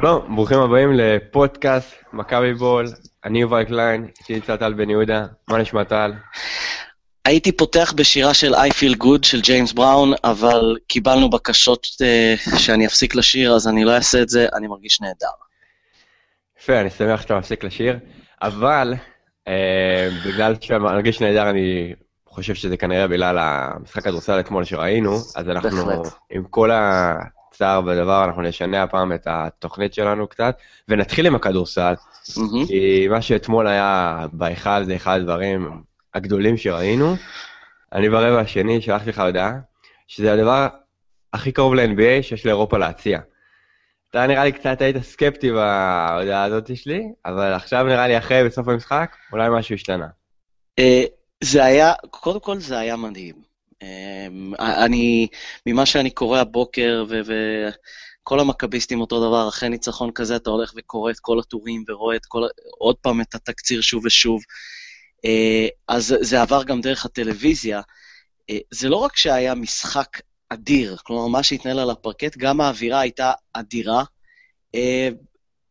שלום, ברוכים הבאים לפודקאסט מכבי בול, אני יובל קליין, איתי נמצא טל בן יהודה, מה נשמע טל? הייתי פותח בשירה של I Feel Good של ג'יימס בראון, אבל קיבלנו בקשות uh, שאני אפסיק לשיר, אז אני לא אעשה את זה, אני מרגיש נהדר. יפה, אני שמח שאתה מפסיק לשיר, אבל uh, בגלל שאני מרגיש נהדר, אני חושב שזה כנראה בגלל המשחק כדורסל אתמול שראינו, אז אנחנו בהחלט. עם כל הצער בדבר, אנחנו נשנה הפעם את התוכנית שלנו קצת, ונתחיל עם הכדורסל. כי מה שאתמול היה בהיכל זה אחד הדברים הגדולים שראינו. אני ברבע השני שלחתי לך הודעה, שזה הדבר הכי קרוב ל-NBA שיש לאירופה להציע. אתה נראה לי קצת היית סקפטי בהודעה הזאת שלי, אבל עכשיו נראה לי אחרי, בסוף המשחק, אולי משהו השתנה. אה, זה היה, קודם כל זה היה מדהים. אה, אני, ממה שאני קורא הבוקר, וכל המכביסטים אותו דבר, אחרי ניצחון כזה אתה הולך וקורא את כל הטורים ורואה את כל, עוד פעם את התקציר שוב ושוב. אה, אז זה עבר גם דרך הטלוויזיה. אה, זה לא רק שהיה משחק אדיר, כלומר, מה שהתנהל על הפרקט, גם האווירה הייתה אדירה, אה,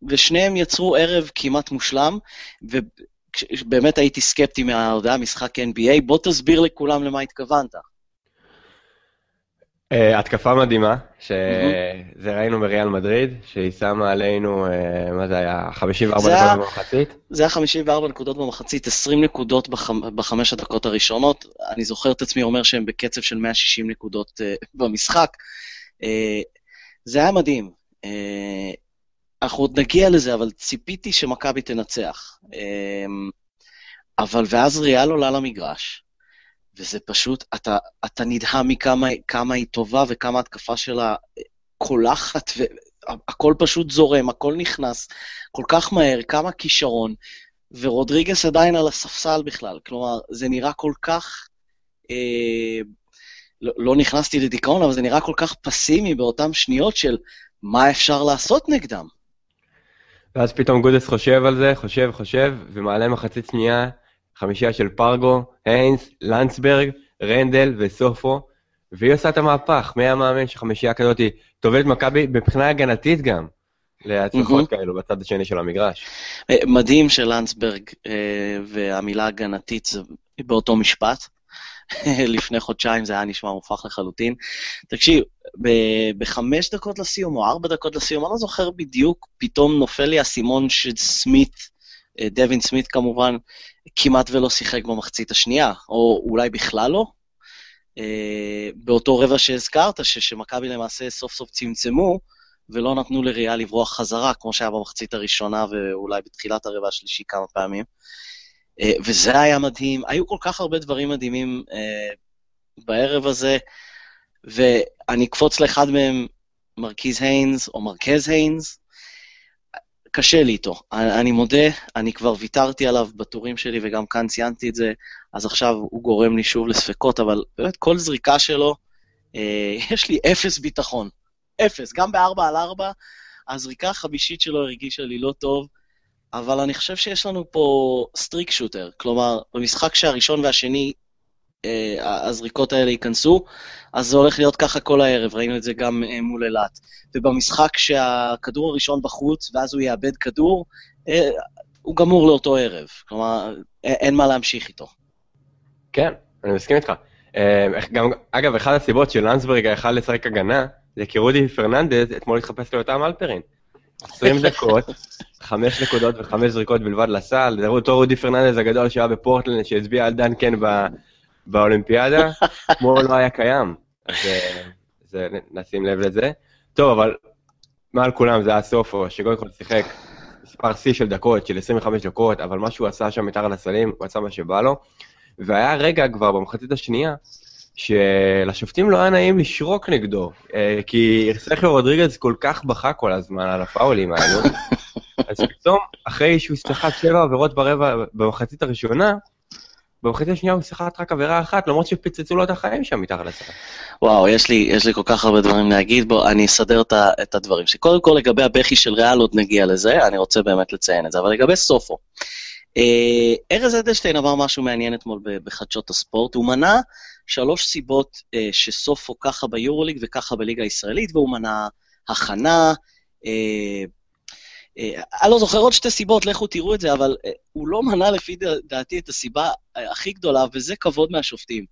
ושניהם יצרו ערב כמעט מושלם, ובאמת הייתי סקפטי מההודעה, משחק NBA. בוא תסביר לכולם למה התכוונת. Uh, התקפה מדהימה, שזה ראינו בריאל מדריד, שהיא שמה עלינו, uh, מה זה היה, 54 זה דקות במחצית. זה היה 54 נקודות במחצית, 20 נקודות בח... בחמש הדקות הראשונות. אני זוכר את עצמי אומר שהם בקצב של 160 נקודות uh, במשחק. Uh, זה היה מדהים. Uh, אנחנו עוד נגיע לזה, אבל ציפיתי שמכבי תנצח. Uh, אבל ואז ריאל עולה למגרש, וזה פשוט, אתה, אתה נדהם מכמה כמה היא טובה וכמה התקפה שלה קולחת, והכל פשוט זורם, הכל נכנס כל כך מהר, כמה כישרון, ורודריגס עדיין על הספסל בכלל. כלומר, זה נראה כל כך... אה, לא, לא נכנסתי לדיכאון, אבל זה נראה כל כך פסימי באותן שניות של מה אפשר לעשות נגדם. ואז פתאום גודס חושב על זה, חושב, חושב, ומעלה מחצית שנייה, חמישייה של פרגו, היינס, לנצברג, רנדל וסופו, והיא עושה את המהפך. מי היה מאמין שחמישייה כזאת תובלת מכבי מבחינה הגנתית גם, להצלחות מהמם. כאלו בצד השני של המגרש. אה, מדהים שלנצברג אה, והמילה הגנתית זה באותו משפט. לפני חודשיים זה היה נשמע מופרך לחלוטין. תקשיב, ב- בחמש דקות לסיום או ארבע דקות לסיום, אני לא זוכר בדיוק, פתאום נופל לי האסימון של סמית, אה, דווין סמית כמובן, כמעט ולא שיחק במחצית השנייה, או אולי בכלל לא. אה, באותו רבע שהזכרת, שמכבי למעשה סוף סוף צמצמו, ולא נתנו לריאל לברוח חזרה, כמו שהיה במחצית הראשונה ואולי בתחילת הרבע השלישי כמה פעמים. אה, וזה היה מדהים. היו כל כך הרבה דברים מדהימים אה, בערב הזה, ואני אקפוץ לאחד מהם, מרכיז היינס או מרכז היינס. קשה לי איתו. אני, מודה, אני כבר ויתרתי עליו בטורים שלי וגם כאן ציינתי את זה, אז עכשיו הוא גורם לי שוב לספקות, אבל באמת כל זריקה שלו, אה, יש לי אפס ביטחון. אפס, גם בארבע על ארבע, הזריקה החמישית שלו הרגישה לי לא טוב, אבל אני חושב שיש לנו פה סטריק שוטר. כלומר, במשחק שהראשון והשני, הזריקות האלה ייכנסו, אז זה הולך להיות ככה כל הערב, ראינו את זה גם אה, מול אילת. ובמשחק שהכדור הראשון בחוץ, ואז הוא יאבד כדור, אה, הוא גמור לאותו ערב. כלומר, אה, אין מה להמשיך איתו. כן, אני מסכים איתך. אה, גם, אגב, אחת הסיבות שלנדסברג יכל לשחק הגנה, זה כי רודי פרננדז אתמול התחפש ליותם הלפרין. 20 דקות, 5 נקודות ו-5 זריקות בלבד לסל, זה אותו רודי פרננדז הגדול שהיה בפורטלנד שהצביע על דנקן ב- באולימפיאדה, כמו לא היה קיים. אז אה, זה, נשים לב לזה. טוב, אבל מעל כולם זה היה סופו, שגויכול שיחק מספר שיא של דקות, של 25 דקות, אבל מה שהוא עשה שם מתחת לסלים, הוא עשה מה שבא לו. והיה רגע כבר במחצית השנייה, שלשופטים לא היה נעים לשרוק נגדו, אה, כי סכר רודריגז כל כך בכה כל הזמן על הפאולים האלו, אז פתאום, אחרי שהוא סחט שבע עבירות ברבע, במחצית הראשונה, במחצית השנייה הוא סחט רק עבירה אחת, למרות שפיצצו לו את החיים שם מתחת לסל. וואו, יש לי, יש לי כל כך הרבה דברים להגיד, בוא, אני אסדר את, את הדברים שלי. קודם כל, לגבי הבכי של ריאל, עוד נגיע לזה, אני רוצה באמת לציין את זה, אבל לגבי סופו. אה, ארז אדלשטיין אמר משהו מעניין אתמול בחדשות הספורט, הוא מנה שלוש סיבות אה, שסופו ככה ביורוליג וככה בליגה הישראלית, והוא מנה הכנה, אה, אני לא זוכר עוד שתי סיבות, לכו תראו את זה, אבל הוא לא מנה לפי דעתי את הסיבה הכי גדולה, וזה כבוד מהשופטים.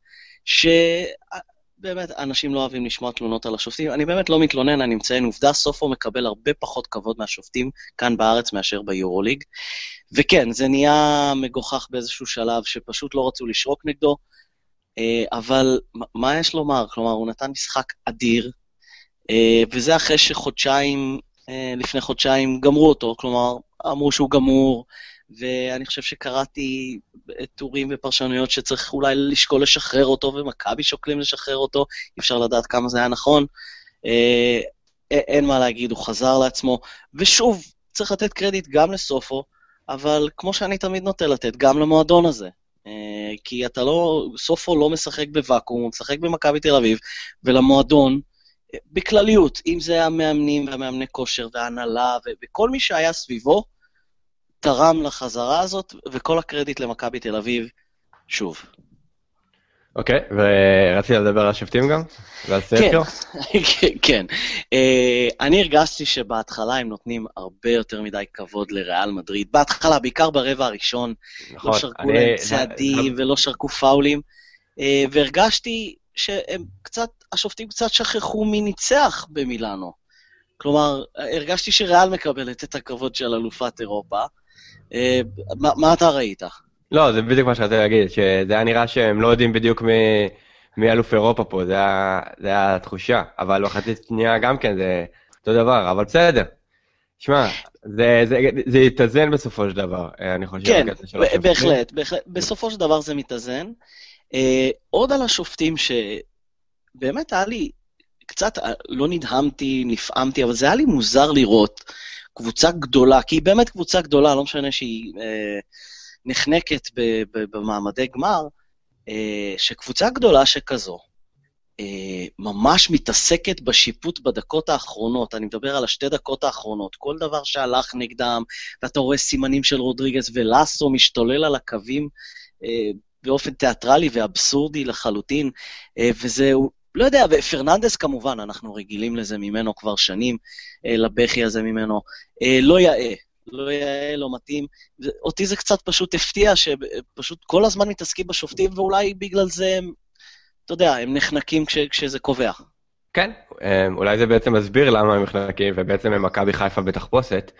שבאמת, אנשים לא אוהבים לשמוע תלונות על השופטים. אני באמת לא מתלונן, אני מציין עובדה, סופו מקבל הרבה פחות כבוד מהשופטים כאן בארץ מאשר ביורוליג. וכן, זה נהיה מגוחך באיזשהו שלב, שפשוט לא רצו לשרוק נגדו, אבל מה יש לומר? כלומר, הוא נתן משחק אדיר, וזה אחרי שחודשיים אה, לפני חודשיים גמרו אותו, כלומר, אמרו שהוא גמור, ואני חושב שקראתי טורים ופרשנויות שצריך אולי לשקול לשחרר אותו, ומכבי שוקלים לשחרר אותו, אי אפשר לדעת כמה זה היה נכון. אה, אין מה להגיד, הוא חזר לעצמו, ושוב, צריך לתת קרדיט גם לסופו, אבל כמו שאני תמיד נוטה לתת, גם למועדון הזה. אה, כי אתה לא, סופו לא משחק בוואקום, הוא משחק במכבי תל אביב, ולמועדון, בכלליות, אם זה המאמנים והמאמני כושר וההנהלה וכל מי שהיה סביבו, תרם לחזרה הזאת, וכל הקרדיט למכבי תל אביב, שוב. אוקיי, okay, ורצית לדבר על השופטים גם? ועל? כן, כן. Uh, אני הרגשתי שבהתחלה הם נותנים הרבה יותר מדי כבוד לריאל מדריד. בהתחלה, בעיקר ברבע הראשון, לא נכון, לא שרקו אני... להם צעדים ולא שרקו פאולים, uh, והרגשתי שהם קצת, השופטים קצת שכחו מי ניצח במילאנו. כלומר, הרגשתי שריאל מקבלת את הכבוד של אלופת אירופה. אה, מה, מה אתה ראית? לא, זה בדיוק מה שרציתי להגיד, שזה היה נראה שהם לא יודעים בדיוק מי, מי אלוף אירופה פה, זה היה, זה היה התחושה. אבל מחצית שנייה גם כן, זה אותו דבר, אבל בסדר. שמע, זה, זה, זה יתאזן בסופו של דבר, אה, אני חושב. כן, בהחלט, בהחלט, בסופו של דבר זה מתאזן. Uh, עוד על השופטים, שבאמת היה לי קצת, אה, לא נדהמתי, נפעמתי, אבל זה היה לי מוזר לראות קבוצה גדולה, כי היא באמת קבוצה גדולה, לא משנה שהיא uh, נחנקת במעמדי גמר, uh, שקבוצה גדולה שכזו, uh, ממש מתעסקת בשיפוט בדקות האחרונות, אני מדבר על השתי דקות האחרונות, כל דבר שהלך נגדם, ואתה רואה סימנים של רודריגז ולאסו משתולל על הקווים, uh, באופן תיאטרלי ואבסורדי לחלוטין, אה, וזה, לא יודע, ופרננדס כמובן, אנחנו רגילים לזה ממנו כבר שנים, אה, לבכי הזה ממנו. אה, לא יאה, לא יאה, לא מתאים. אותי זה קצת פשוט הפתיע, שפשוט כל הזמן מתעסקים בשופטים, ואולי בגלל זה הם, אתה יודע, הם נחנקים כש, כשזה קובע. כן, אולי זה בעצם מסביר למה הם נחנקים, ובעצם הם מכבי חיפה בתחפושת.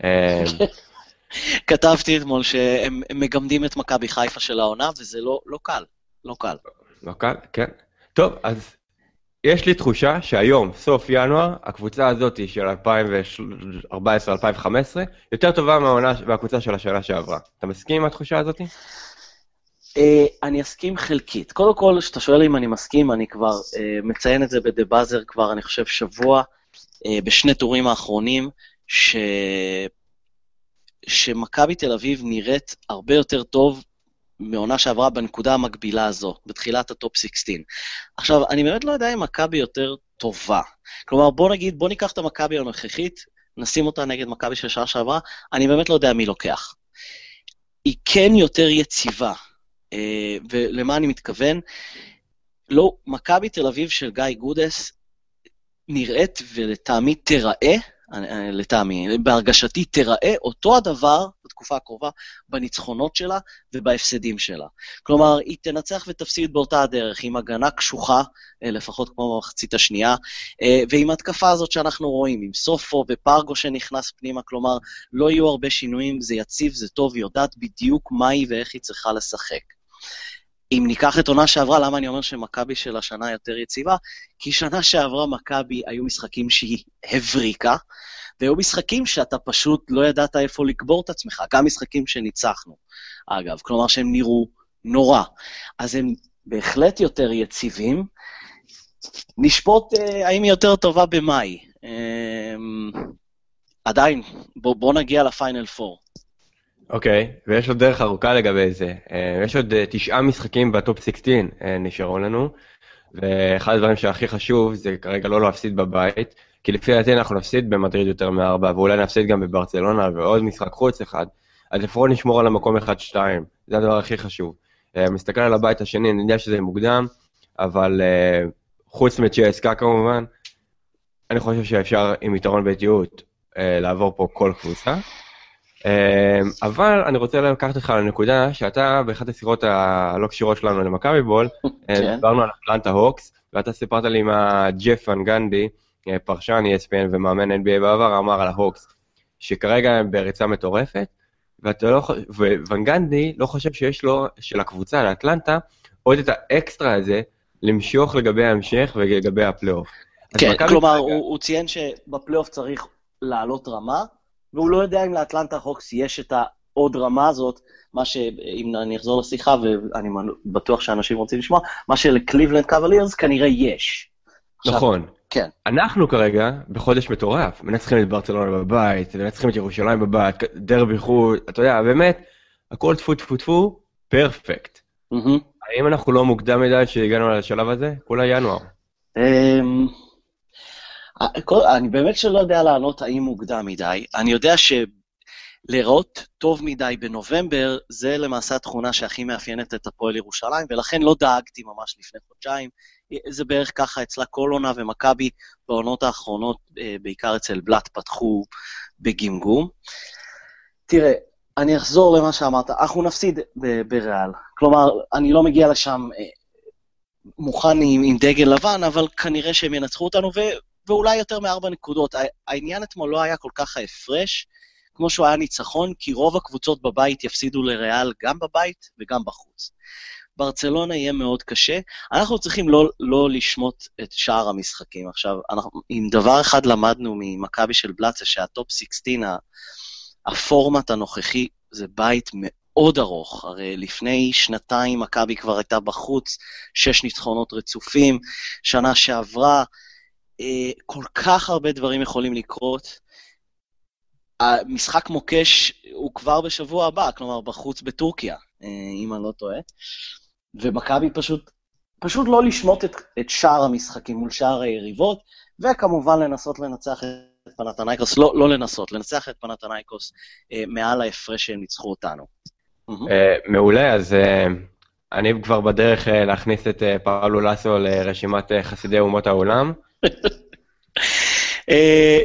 כתבתי אתמול שהם מגמדים את מכבי חיפה של העונה, וזה לא, לא קל, לא קל. לא קל, כן. טוב, אז יש לי תחושה שהיום, סוף ינואר, הקבוצה הזאת של 2014-2015, יותר טובה מהעונה, מהקבוצה של השנה שעברה. אתה מסכים עם התחושה הזאת? Uh, אני אסכים חלקית. קודם כל, כשאתה שואל אם אני מסכים, אני כבר uh, מציין את זה ב The Buzzer כבר, אני חושב, שבוע, אה, בשני טורים האחרונים, ש... שמכבי תל אביב נראית הרבה יותר טוב מעונה שעברה בנקודה המקבילה הזו, בתחילת הטופ 16. עכשיו, אני באמת לא יודע אם מכבי יותר טובה. כלומר, בוא נגיד, בוא ניקח את המכבי הנוכחית, נשים אותה נגד מכבי של שנה שעברה, אני באמת לא יודע מי לוקח. היא כן יותר יציבה, אה, ולמה אני מתכוון? לא, מכבי תל אביב של גיא גודס נראית ולטעמי תיראה לטעמי, בהרגשתי תיראה אותו הדבר בתקופה הקרובה בניצחונות שלה ובהפסדים שלה. כלומר, היא תנצח ותפסיד באותה הדרך, עם הגנה קשוחה, אה, לפחות כמו במחצית השנייה, אה, ועם התקפה הזאת שאנחנו רואים, עם סופו ופרגו שנכנס פנימה, כלומר, לא יהיו הרבה שינויים, זה יציב, זה טוב, היא יודעת בדיוק מה היא ואיך היא צריכה לשחק. אם ניקח את עונה שעברה, למה אני אומר שמכבי של השנה יותר יציבה? כי שנה שעברה מכבי היו משחקים שהיא הבריקה, והיו משחקים שאתה פשוט לא ידעת איפה לקבור את עצמך, גם משחקים שניצחנו, אגב, כלומר שהם נראו נורא. אז הם בהחלט יותר יציבים. נשפוט אה, האם היא יותר טובה במאי. אה, עדיין, בוא, בוא נגיע לפיינל פור. אוקיי, okay, ויש עוד דרך ארוכה לגבי זה. אה, יש עוד אה, תשעה משחקים בטופ 16 אה, נשארו לנו, ואחד הדברים שהכי חשוב זה כרגע לא להפסיד בבית, כי לפי דעתי אנחנו נפסיד במדריד יותר מארבע, ואולי נפסיד גם בברצלונה ועוד משחק חוץ אחד, אז לפחות נשמור על המקום 1-2, זה הדבר הכי חשוב. מסתכל על הבית השני, אני יודע שזה מוקדם, אבל חוץ מצ'סקה כמובן, אני חושב שאפשר עם יתרון ביתיות לעבור פה כל קבוצה. אה, אבל אני רוצה לקחת אותך לנקודה שאתה, באחת השיחות הלא קשורות שלנו למכבי בול, אה, כן. דיברנו על אטלנטה הוקס, ואתה סיפרת לי מה ג'ף ון גנדי, אה, פרשן ESPN ומאמן NBA בעבר, אמר על ההוקס, שכרגע הם בריצה מטורפת, ואתה לא, וון גנדי לא חושב שיש לו, של הקבוצה לאטלנטה, עוד את האקסטרה הזה למשוך לגבי ההמשך ולגבי הפלייאוף. כן, כלומר, הוא ציין שבפלייאוף צריך לעלות רמה, והוא לא יודע אם לאטלנטה הוקס יש את העוד רמה הזאת, מה שאם אני אחזור לשיחה, ואני בטוח שאנשים רוצים לשמוע, מה שלקליבלנד קוולירס כנראה יש. עכשיו, נכון. כן. אנחנו כרגע בחודש מטורף, מנצחים את ברצלונה בבית, מנצחים את ירושלים בבית, דרבי חוץ, אתה יודע, באמת, הכל טפו טפו טפו, פרפקט. האם אנחנו לא מוקדם מדי שהגענו לשלב הזה? כולה ינואר. כל- אני באמת שלא יודע לענות האם מוקדם מדי. אני יודע שלראות טוב מדי בנובמבר, זה למעשה התכונה שהכי מאפיינת את הפועל ירושלים, ולכן לא דאגתי ממש לפני חודשיים. זה בערך ככה אצלה כל עונה ומכבי בעונות האחרונות, אה, בעיקר אצל בלאט, פתחו בגמגום. תראה, אני אחזור למה שאמרת, אנחנו נפסיד בריאל. כלומר, אני לא מגיע לשם אה, מוכן עם, עם דגל לבן, אבל כנראה שהם ינצחו אותנו, ואולי יותר מארבע נקודות. העניין אתמול לא היה כל כך ההפרש, כמו שהוא היה ניצחון, כי רוב הקבוצות בבית יפסידו לריאל גם בבית וגם בחוץ. ברצלונה יהיה מאוד קשה. אנחנו צריכים לא, לא לשמוט את שאר המשחקים. עכשיו, אם דבר אחד למדנו ממכבי של בלאט, זה שהטופ 16, ה- הפורמט הנוכחי, זה בית מאוד ארוך. הרי לפני שנתיים מכבי כבר הייתה בחוץ, שש ניצחונות רצופים, שנה שעברה, כל כך הרבה דברים יכולים לקרות. המשחק מוקש הוא כבר בשבוע הבא, כלומר בחוץ בטורקיה, אה, אם אני לא טועה. ומכבי פשוט, פשוט לא לשמוט את, את שאר המשחקים מול שאר היריבות, וכמובן לנסות לנצח את פנתנייקוס, לא, לא לנסות, לנצח את פנתנייקוס אה, מעל ההפרש שהם ניצחו אותנו. אה, מעולה, אז אה, אני כבר בדרך אה, להכניס את אה, פאולו לסו לרשימת אה, חסידי אומות העולם. אה,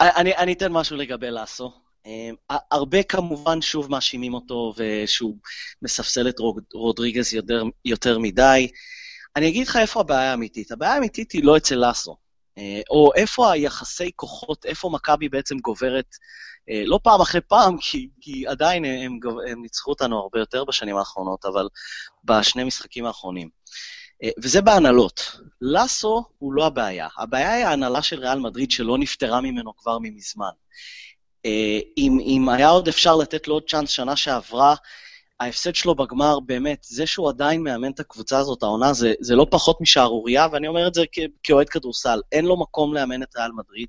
אני, אתן משהו לגבי לאסו. אה, הרבה כמובן שוב מאשימים אותו ושהוא מספסל את רוד- רודריגז יותר, מדי. אני אגיד לך איפה הבעיה האמיתית. הבעיה האמיתית היא לא אצל לאסו. אה, או איפה היחסי כוחות, איפה מכבי בעצם גוברת, לא פעם אחרי פעם, כי, כי עדיין הם, הם ניצחו אותנו הרבה יותר בשנים האחרונות, אבל בשני משחקים האחרונים. אה, וזה בהנהלות. לאסו הוא לא הבעיה. הבעיה היא ההנהלה של ריאל מדריד שלא נפטרה ממנו כבר ממזמן. אה, אם, אם היה עוד אפשר לתת לו עוד צ'אנס שנה שעברה, ההפסד שלו בגמר, באמת, זה שהוא עדיין מאמן את הקבוצה הזאת, העונה, זה, זה לא פחות משערורייה, ואני אומר את זה כאוהד כדורסל. אין לו מקום לאמן את ריאל מדריד.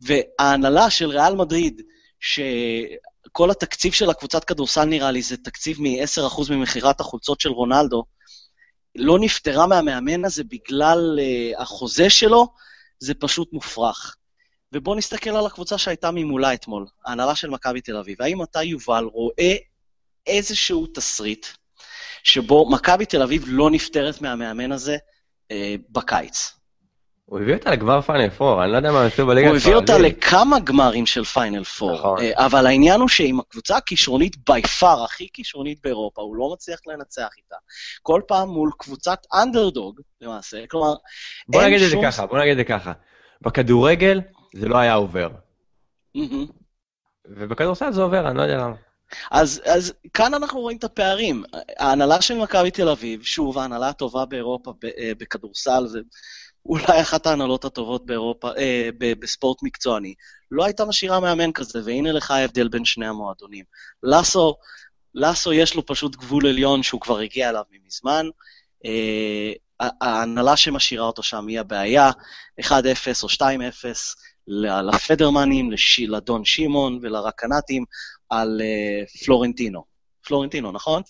וההנהלה של ריאל מדריד, שכל התקציב של הקבוצת כדורסל נראה לי זה תקציב מ-10% ממכירת החולצות של רונלדו, לא נפטרה מהמאמן הזה בגלל uh, החוזה שלו, זה פשוט מופרך. ובואו נסתכל על הקבוצה שהייתה ממולה אתמול, ההנהלה של מכבי תל אביב. האם אתה, יובל, רואה איזשהו תסריט שבו מכבי תל אביב לא נפטרת מהמאמן הזה אה, בקיץ? הוא הביא אותה לגמר פיינל פור, אני לא יודע מה הם עשו בליגה הוא הביא אותה. לכמה גמרים של פיינל נכון. אה, אבל העניין הוא שעם הקבוצה הכישרונית by far, הכי כישרונית באירופה, הוא לא מצליח לנצח איתה. כל פעם מול קבוצת אנדרדוג, למעשה, כלומר, בוא אין נגיד את זה שום- ככה, בוא נגיד את זה ככה. בכדורגל זה לא היה עובר. ובכדורסל זה עובר, אני לא יודע למה. אז, אז כאן אנחנו רואים את הפערים. ההנהלה של מכבי תל אביב, שוב, ההנהלה הטובה באירופה אה, בכדורסל, זה אולי אחת ההנהלות הטובות באירופה, אה, ב- בספורט מקצועני, לא הייתה משאירה מאמן כזה, והנה לך ההבדל בין שני המועדונים. לאסו, לאסו יש לו פשוט גבול עליון שהוא כבר הגיע אליו ממזמן. אה, ההנהלה שמשאירה אותו שם היא הבעיה, 1-0 או 2-0 ל- לפדרמנים, לש- לדון שמעון ולרקנטים, על אה, פלורנטינו. פלורנטינו, נכון?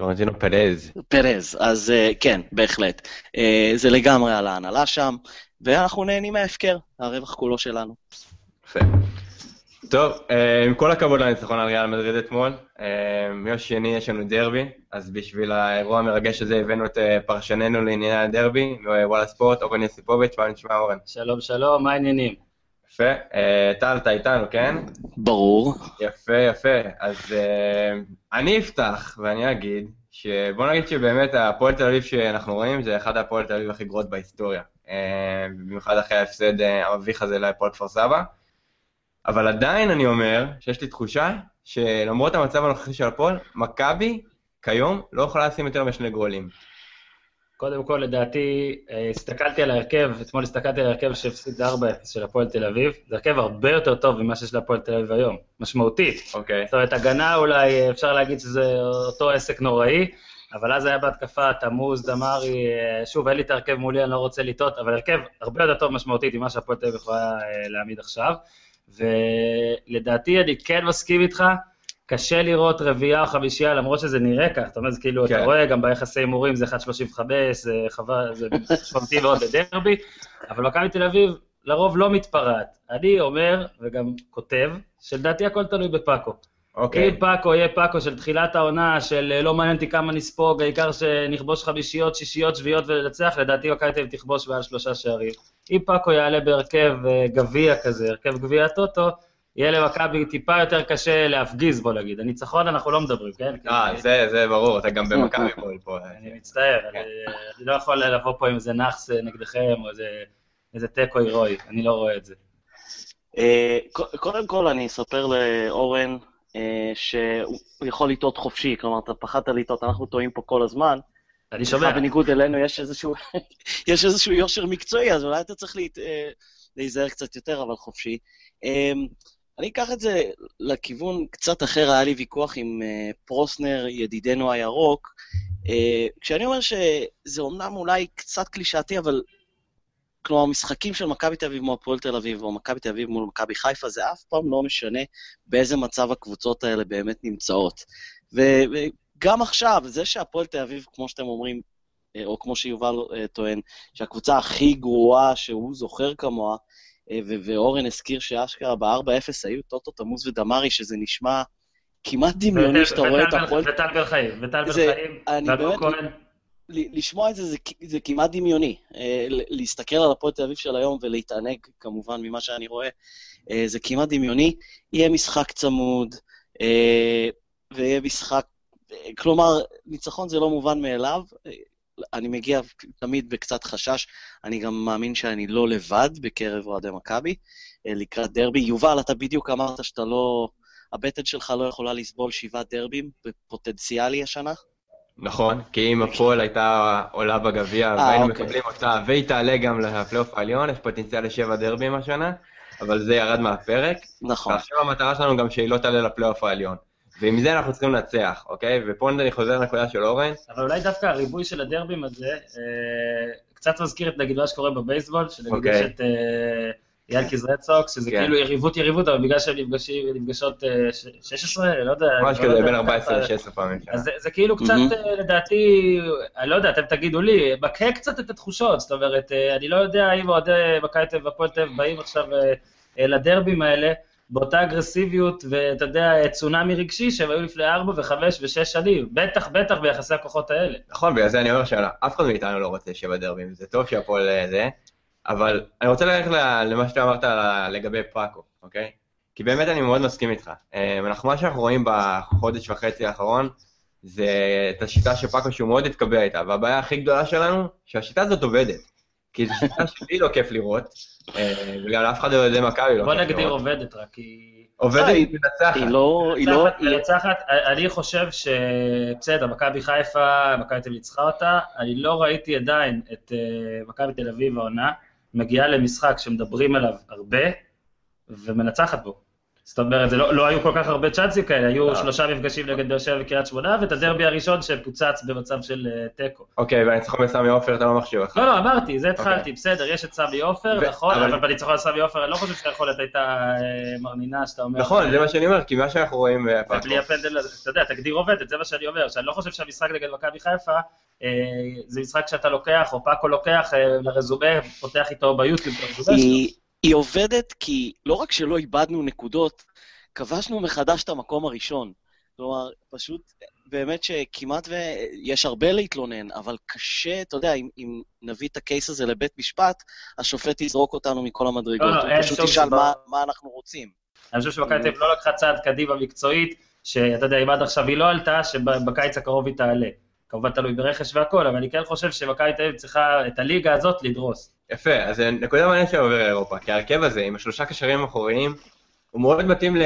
פלורנטינו פרז. פרז, אז אה, כן, בהחלט. אה, זה לגמרי על ההנהלה שם, ואנחנו נהנים מההפקר, הרווח כולו שלנו. יפה. טוב, אה, עם כל הכבוד לניצחון על ריאל מדריד אתמול, אה, יום שני יש לנו דרבי, אז בשביל האירוע המרגש הזה הבאנו את פרשננו לענייני הדרבי, מוואלה ספורט, אורן יוסיפוביץ', מה נשמע אורן? שלום, שלום, מה העניינים? יפה. אה, טל, אתה איתנו, כן? ברור. יפה, יפה. אז אה, אני אפתח ואני אגיד, שבוא נגיד שבאמת הפועל תל אביב שאנחנו רואים זה אחד הפועל תל אביב הכי גרועות בהיסטוריה. אה, במיוחד אחרי ההפסד המביך הזה להפועל כפר סבא. אבל עדיין אני אומר שיש לי תחושה שלמרות המצב הנוכחי של הפועל, מכבי כיום לא יכולה לשים יותר משני גולים. קודם כל, לדעתי, אה, הסתכלתי על ההרכב, אתמול הסתכלתי על ההרכב שהפסיד 4-0 של הפועל תל אביב, זה הרכב הרבה יותר טוב ממה שיש להפועל תל אביב היום, משמעותית. אוקיי. Okay. זאת אומרת, הגנה אולי, אה, אפשר להגיד שזה אותו עסק נוראי, אבל אז היה בהתקפה תמוז, דמארי, אה, שוב, אין לי את ההרכב מולי, אני לא רוצה לטעות, אבל הרכב הרבה יותר טוב משמעותית ממה שהפועל תל אביב יכולה להעמיד עכשיו. ולדעתי, אני כן מסכים איתך, קשה לראות רביעייה או חמישייה, למרות שזה נראה כך, זאת אומרת, כאילו, כן. אתה רואה, גם ביחסי הימורים זה 1.35, זה חבל, זה משמעותי מאוד לדרבי, אבל מכבי תל אביב לרוב לא מתפרעת. אני אומר, וגם כותב, שלדעתי הכל תלוי בפאקו. אוקיי. אם פאקו יהיה פאקו של תחילת העונה, של אה, לא מעניין אותי כמה נספוג, העיקר שנכבוש חמישיות, שישיות, שביעיות ולנצח, לדעתי מכבי תל אביב תכבוש מעל שלושה שערים. אם פאקו יעלה בהרכב אה, גביע כזה, הרכב גביע טוטו, יהיה למכבי טיפה יותר קשה להפגיז, בוא נגיד. הניצחון אנחנו לא מדברים, כן? אה, זה, זה ברור, אתה גם במכבי פועל פה. אני מצטער, כן. אני לא יכול לבוא פה עם איזה נאחס נגדכם, או איזה תיקו הירואי, אני לא רואה את זה. אה, קודם כל, אני אספר לאורן אה, שהוא יכול לטעות חופשי, כלומר, אתה פחדת לטעות, אנחנו טועים פה כל הזמן. אני שומע. בניגוד אלינו יש איזשהו, יש איזשהו יושר מקצועי, אז אולי אתה צריך אה, להיזהר קצת יותר, אבל חופשי. אני אקח את זה לכיוון קצת אחר, היה לי ויכוח עם uh, פרוסנר, ידידנו הירוק, uh, כשאני אומר שזה אומנם אולי קצת קלישאתי, אבל כלומר, משחקים של מכבי תל אביב מול הפועל תל אביב, או מכבי תל אביב מול מכבי חיפה, זה אף פעם לא משנה באיזה מצב הקבוצות האלה באמת נמצאות. וגם עכשיו, זה שהפועל תל אביב, כמו שאתם אומרים, אה, או כמו שיובל טוען, שהקבוצה הכי גרועה שהוא זוכר כמוה, אה, ואורן הזכיר שאשכרה ב-4-0 היו טוטו תמוז ודמרי, שזה נשמע כמעט דמיוני שאתה רואה את הפועל... וטל בן חיים, וטל בן חיים, ואלמוג כהן. לשמוע את זה, זה, זה כמעט דמיוני. אה, להסתכל על הפועל תל אביב של היום ולהתענג, כמובן, ממה שאני רואה, אה, זה כמעט דמיוני. יהיה משחק צמוד, ויהיה משחק... כלומר, ניצחון זה לא מובן מאליו. אני מגיע תמיד בקצת חשש, אני גם מאמין שאני לא לבד בקרב אוהדי מכבי אה, לקראת דרבי. יובל, אתה בדיוק אמרת שאתה לא... הבטן שלך לא יכולה לסבול שבעה דרבים בפוטנציאלי השנה? נכון, כי אם הפועל הייתה עולה בגביע אה, והיינו אוקיי. מקבלים אותה, והיא תעלה גם לפלייאוף העליון, יש פוטנציאל לשבע דרבים השנה, אבל זה ירד מהפרק. נכון. ועכשיו המטרה שלנו גם שהיא לא תעלה לפלייאוף העליון. ועם זה אנחנו צריכים לנצח, אוקיי? ופה אני חוזר לנקודה של אורן. אבל אולי דווקא הריבוי של הדרבים הזה, אה, קצת מזכיר את נגיד מה שקורה בבייסבול, שנגיד אוקיי. יש את אה, ינקיז רדסוקס, שזה כן. כאילו יריבות יריבות, אבל בגלל שהן נפגשות 16, אה, לא יודע. ממש לא כזה, בין 14 ל-16 פעמים. אז זה, זה כאילו קצת, לדעתי, אני לא יודע, אתם תגידו לי, מקהה קצת את התחושות, זאת אומרת, אני לא יודע אם אוהדי מכבי תל והפועל תל באים עכשיו לדרבים האלה. באותה אגרסיביות, ואתה יודע, צונאמי רגשי שהם היו לפני ארבע וחמש ושש שנים, בטח, בטח ביחסי הכוחות האלה. נכון, בגלל זה אני אומר שאף אחד מאיתנו לא רוצה שבע דרבים, זה טוב שהפועל אה, זה, אבל אני רוצה ללכת למה שאתה אמרת לגבי פאקו, אוקיי? כי באמת אני מאוד מסכים איתך. אה, אנחנו, מה שאנחנו רואים בחודש וחצי האחרון, זה את השיטה של פאקו שהוא מאוד התקבע איתה, והבעיה הכי גדולה שלנו, שהשיטה הזאת עובדת. כי זו שיטה שלי לא כיף לראות, אה, וגם לאף אחד לא יודע מכבי לא כיף לראות. בוא נגדיר עובדת רק, כי... עובדת היא מנצחת. היא לא... היא לא... מנצחת, אני חושב שבסדר, מכבי חיפה, מכבי תל ניצחה אותה, אני לא ראיתי עדיין את אה, מכבי תל אביב העונה מגיעה למשחק שמדברים עליו הרבה, ומנצחת בו. זאת אומרת, לא, לא היו כל כך הרבה צ'אנסים כאלה, היו לא. שלושה מפגשים נגד באר שבע וקריית שמונה, ואת הדרבי הראשון שפוצץ במצב של uh, תיקו. אוקיי, והניצחון בסמי עופר אתה לא מחשיב לך. לא, לא, אמרתי, זה התחלתי, okay. אוקיי. בסדר, יש את סמי עופר, ו- נכון, אבל, אבל בניצחון על סמי עופר, אני לא חושב שהיכולת הייתה uh, מרנינה, שאתה אומר... נכון, זה מה שאני אומר, כי מה שאנחנו רואים... אה, בלי הפנדל הזה, אתה יודע, תגדיר עובדת, זה מה שאני אומר, שאני לא חושב שהמשחק נגד מכבי חיפה, זה משחק שאתה לוקח, או פאקו לוקח לרזומה, פותח איתו ביוטיוב, היא עובדת כי לא רק שלא איבדנו נקודות, כבשנו מחדש את המקום הראשון. כלומר, פשוט באמת שכמעט ויש הרבה להתלונן, אבל קשה, אתה יודע, אם, אם נביא את הקייס הזה לבית משפט, השופט יזרוק אותנו מכל המדרגות. לא, לא, הוא אין פשוט ישאל. מה, מה אנחנו רוצים. אני חושב שמכבי תל אביב לא לקחה צעד קדימה מקצועית, שאתה יודע, אם עד עכשיו היא לא עלתה, שבקיץ הקרוב היא תעלה. כמובן תלוי ברכש והכל, אבל אני כן חושב שמכבי תל אביב צריכה את הליגה הזאת לדרוס. יפה, אז נקודה מעניינת שעובר לאירופה, כי ההרכב הזה עם השלושה קשרים האחוריים, הוא מאוד מתאים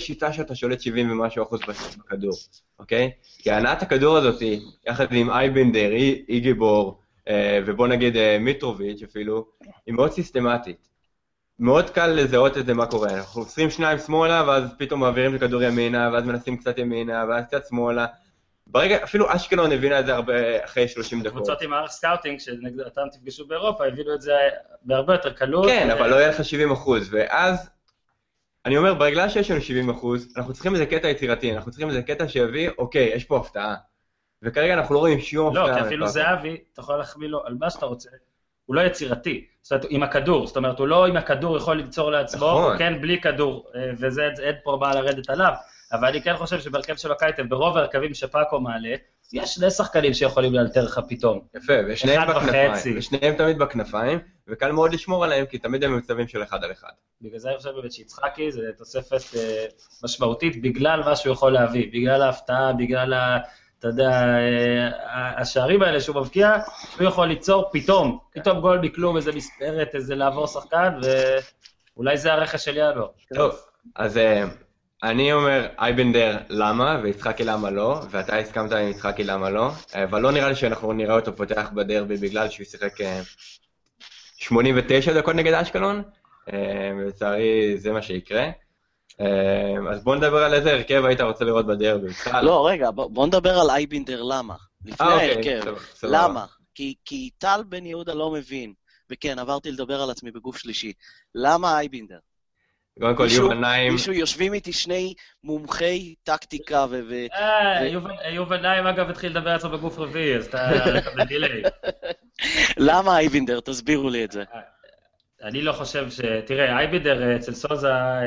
לשיטה שאתה שולט 70 ומשהו אחוז בכדור, אוקיי? כי הנעת הכדור הזאת, יחד עם אייבנדר, אי- איגי בור, אה, ובוא נגיד אה, מיטרוביץ' אפילו, היא מאוד סיסטמטית. מאוד קל לזהות את זה מה קורה, אנחנו עושים שניים שמאלה, ואז פתאום מעבירים את הכדור ימינה, ואז מנסים קצת ימינה, ואז קצת שמאלה. ברגע, אפילו אשקלון הבינה את זה הרבה אחרי 30 דקות. קבוצות עם מערך scouting, שנגדם תפגשו באירופה, הבינו את זה בהרבה יותר קלות. כן, ו- אבל לא יהיה לך 70 אחוז, ואז, אני אומר, בגלל שיש לנו 70 אחוז, אנחנו צריכים איזה קטע יצירתי, אנחנו צריכים איזה קטע שיביא, אוקיי, יש פה הפתעה. וכרגע אנחנו לא רואים שום הפתעה. לא, כי אפילו. זהבי, אתה יכול להחמיא לו על מה שאתה רוצה, הוא לא יצירתי. זאת אומרת, עם הכדור, זאת אומרת, הוא לא עם הכדור יכול ליצור לעצמו, נכון. כן בלי כדור, אה, וזה, אין פה מה לרדת עליו. אבל אני כן חושב שבהרכב של הקייטב, ברוב ההרכבים שפאקו מעלה, יש שני שחקנים שיכולים לאלתר לך פתאום. יפה, ושניהם בכנפיים, וחצי. ושניהם תמיד בכנפיים, וקל מאוד לשמור עליהם, כי תמיד הם במצבים של אחד על אחד. בגלל זה אני חושב באמת שיצחקי זה תוספת אה, משמעותית בגלל מה שהוא יכול להביא, בגלל ההפתעה, בגלל ה... אתה יודע, אה, השערים האלה שהוא מבקיע, הוא יכול ליצור פתאום, פתאום גול מכלום, איזה מספרת, איזה לעבור שחקן, ואולי זה הרכש של ינואר. טוב, אז אה, אני אומר אייבנדר למה, ויצחקי למה לא, ואתה הסכמת עם יצחקי למה לא, אה, אבל לא נראה לי שאנחנו נראה אותו פותח בדרבי בגלל שהוא שיחק אה, 89 דקות נגד אשקלון, אה, ולצערי זה מה שיקרה. אה, אז בוא נדבר על איזה הרכב היית רוצה לראות בדרבי. לא, רגע, בוא, נדבר על אייבינדר למה. לפני אה, אוקיי, ההרכב. למה? כי טל בן יהודה לא מבין. וכן, עברתי לדבר על עצמי בגוף שלישי. למה אייבינדר? קודם כל יובל נעים, מישהו, יושבים איתי שני מומחי טקטיקה ו... אה, יובל- נעים אגב התחיל לדבר עצמו בגוף רביעי, אז אתה בדיליי. למה אייבינדר? תסבירו לי את זה. אני לא חושב ש... תראה, אייבידר אה, אצל סוזה אה,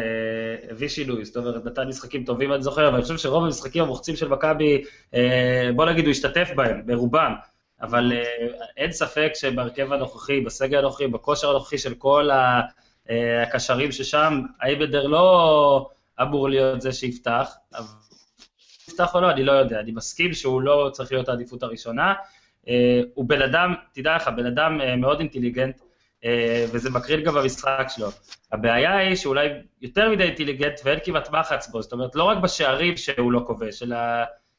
הביא שינוי, זאת אומרת, נתן משחקים טובים, אני זוכר, אבל אני חושב שרוב המשחקים המוחצים של מכבי, אה, בוא נגיד, הוא השתתף בהם, ברובם, אבל אה, אין ספק שבהרכב הנוכחי, בסגל הנוכחי, בכושר הנוכחי של כל ה- אה, הקשרים ששם, אייבידר לא אמור להיות זה שיפתח, אבל יפתח או לא, אני לא יודע, אני מסכים שהוא לא צריך להיות העדיפות הראשונה. אה, הוא בן אדם, תדע לך, בן אדם אה, מאוד אינטליגנט, אה, וזה מקרין גם במשחק שלו. הבעיה היא שאולי יותר מדי אינטליגנט ואין כמעט מחץ בו, זאת אומרת, לא רק בשערים שהוא לא כובש, אלא,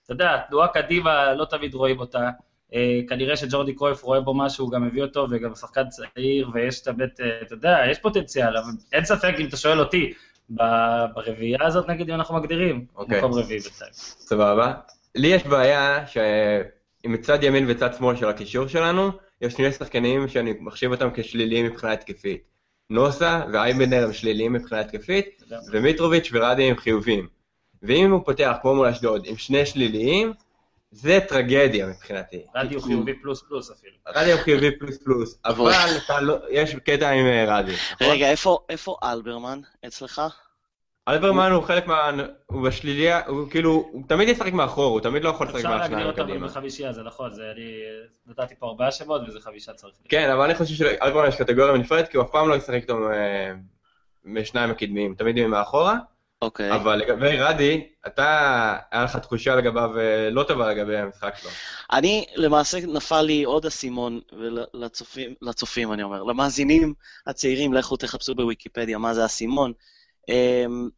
אתה יודע, התנועה קדימה, לא תמיד רואים אותה. אה, כנראה שג'ורדי קרויף רואה בו משהו, הוא גם מביא אותו, וגם שחקן צעיר, ויש את הבית, אה, אתה יודע, יש פוטנציאל, אבל אין ספק, אם אתה שואל אותי, ברביעייה הזאת, נגיד, אם אנחנו מגדירים, אוקיי. מקום רביעי בינתיים. סבבה. לי יש בעיה שעם צד ימין וצד שמאל של הקישור שלנו, יש שני שחקנים שאני מחשיב אותם כשליליים מבחינה התקפית. נוסה ואייבנדר הם שליליים מבחינה התקפית. ומיטרוביץ' ורדי הם חיוביים. ואם הוא פותח, כמו מול אשדוד, עם שני שליליים, זה טרגדיה מבחינתי. רדיו חיובי פלוס פלוס אפילו. רדי הוא חיובי פלוס פלוס, אבל לא- יש קטע עם אה, רדי. נכון? רגע, איפה, אלברמן אצלך? אלברמן הוא חלק מה... הוא בשליליה, הוא כאילו, הוא תמיד ישחק מאחור, הוא תמיד לא יכול לשחק אפשר להגדיר קדימה. בחמישייה, זה נכון, זה אני נתתי פה ארבעה שמות וזה חמישה צריך. כן, אבל אני חושב שלאלברמן יש קטגוריה נפרדת, כי הוא אף פעם לא ישחק איתו אה, משניים הקדמיים, תמיד יהיה מאחורה. אוקיי. אבל לגבי רדי, אתה, היה לך תחושה לגביו אה, לא טובה לגבי המשחק שלו. אני, למעשה נפל לי עוד אסימון, ולצופים, לצופים אני אומר, למאזינים הצעירים, לכו תחפשו בוויקיפדיה מה זה אסימון. אמ,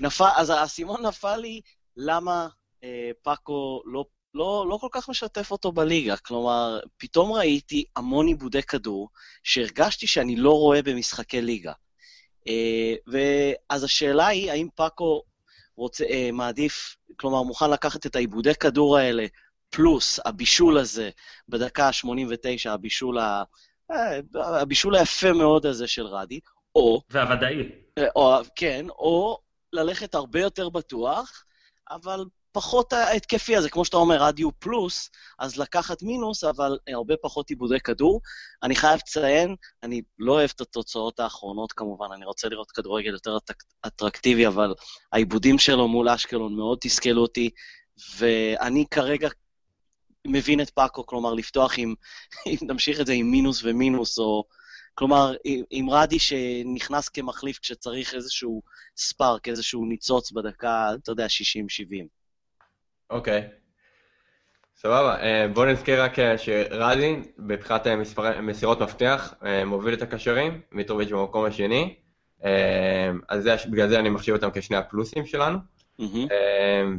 נפל, אז האסימון נפל לי למה אה, פאקו לא, לא, לא כל כך משתף אותו בליגה. כלומר, פתאום ראיתי המון עיבודי כדור, שהרגשתי שאני לא רואה במשחקי ליגה. אה, ואז השאלה היא, האם פאקו רוצה, אה, מעדיף, כלומר, מוכן לקחת את העיבודי כדור האלה, פלוס הבישול הזה בדקה ה-89, הבישול, ה... אה, הבישול היפה מאוד הזה של רדי, או, והוודאי. או, כן, או ללכת הרבה יותר בטוח, אבל פחות ההתקפי הזה, כמו שאתה אומר, רדיו פלוס, אז לקחת מינוס, אבל הרבה פחות עיבודי כדור. אני חייב לציין, אני לא אוהב את התוצאות האחרונות כמובן, אני רוצה לראות כדורגל יותר אטרק- אטרקטיבי, אבל העיבודים שלו מול אשקלון מאוד תסכלו אותי. ואני כרגע מבין את פאקו, כלומר, לפתוח עם, אם נמשיך את זה עם מינוס ומינוס, או... כלומר, עם רדי שנכנס כמחליף כשצריך איזשהו ספארק, איזשהו ניצוץ בדקה, אתה יודע, 60-70. אוקיי. Okay. סבבה, אה, בואו נזכיר רק אה, שרדי, מבחינת אה, מסירות מפתח, מוביל את הקשרים, מיטרוביץ' במקום השני, אז זה, בגלל זה אני מחשיב אותם כשני הפלוסים שלנו. Mm-hmm.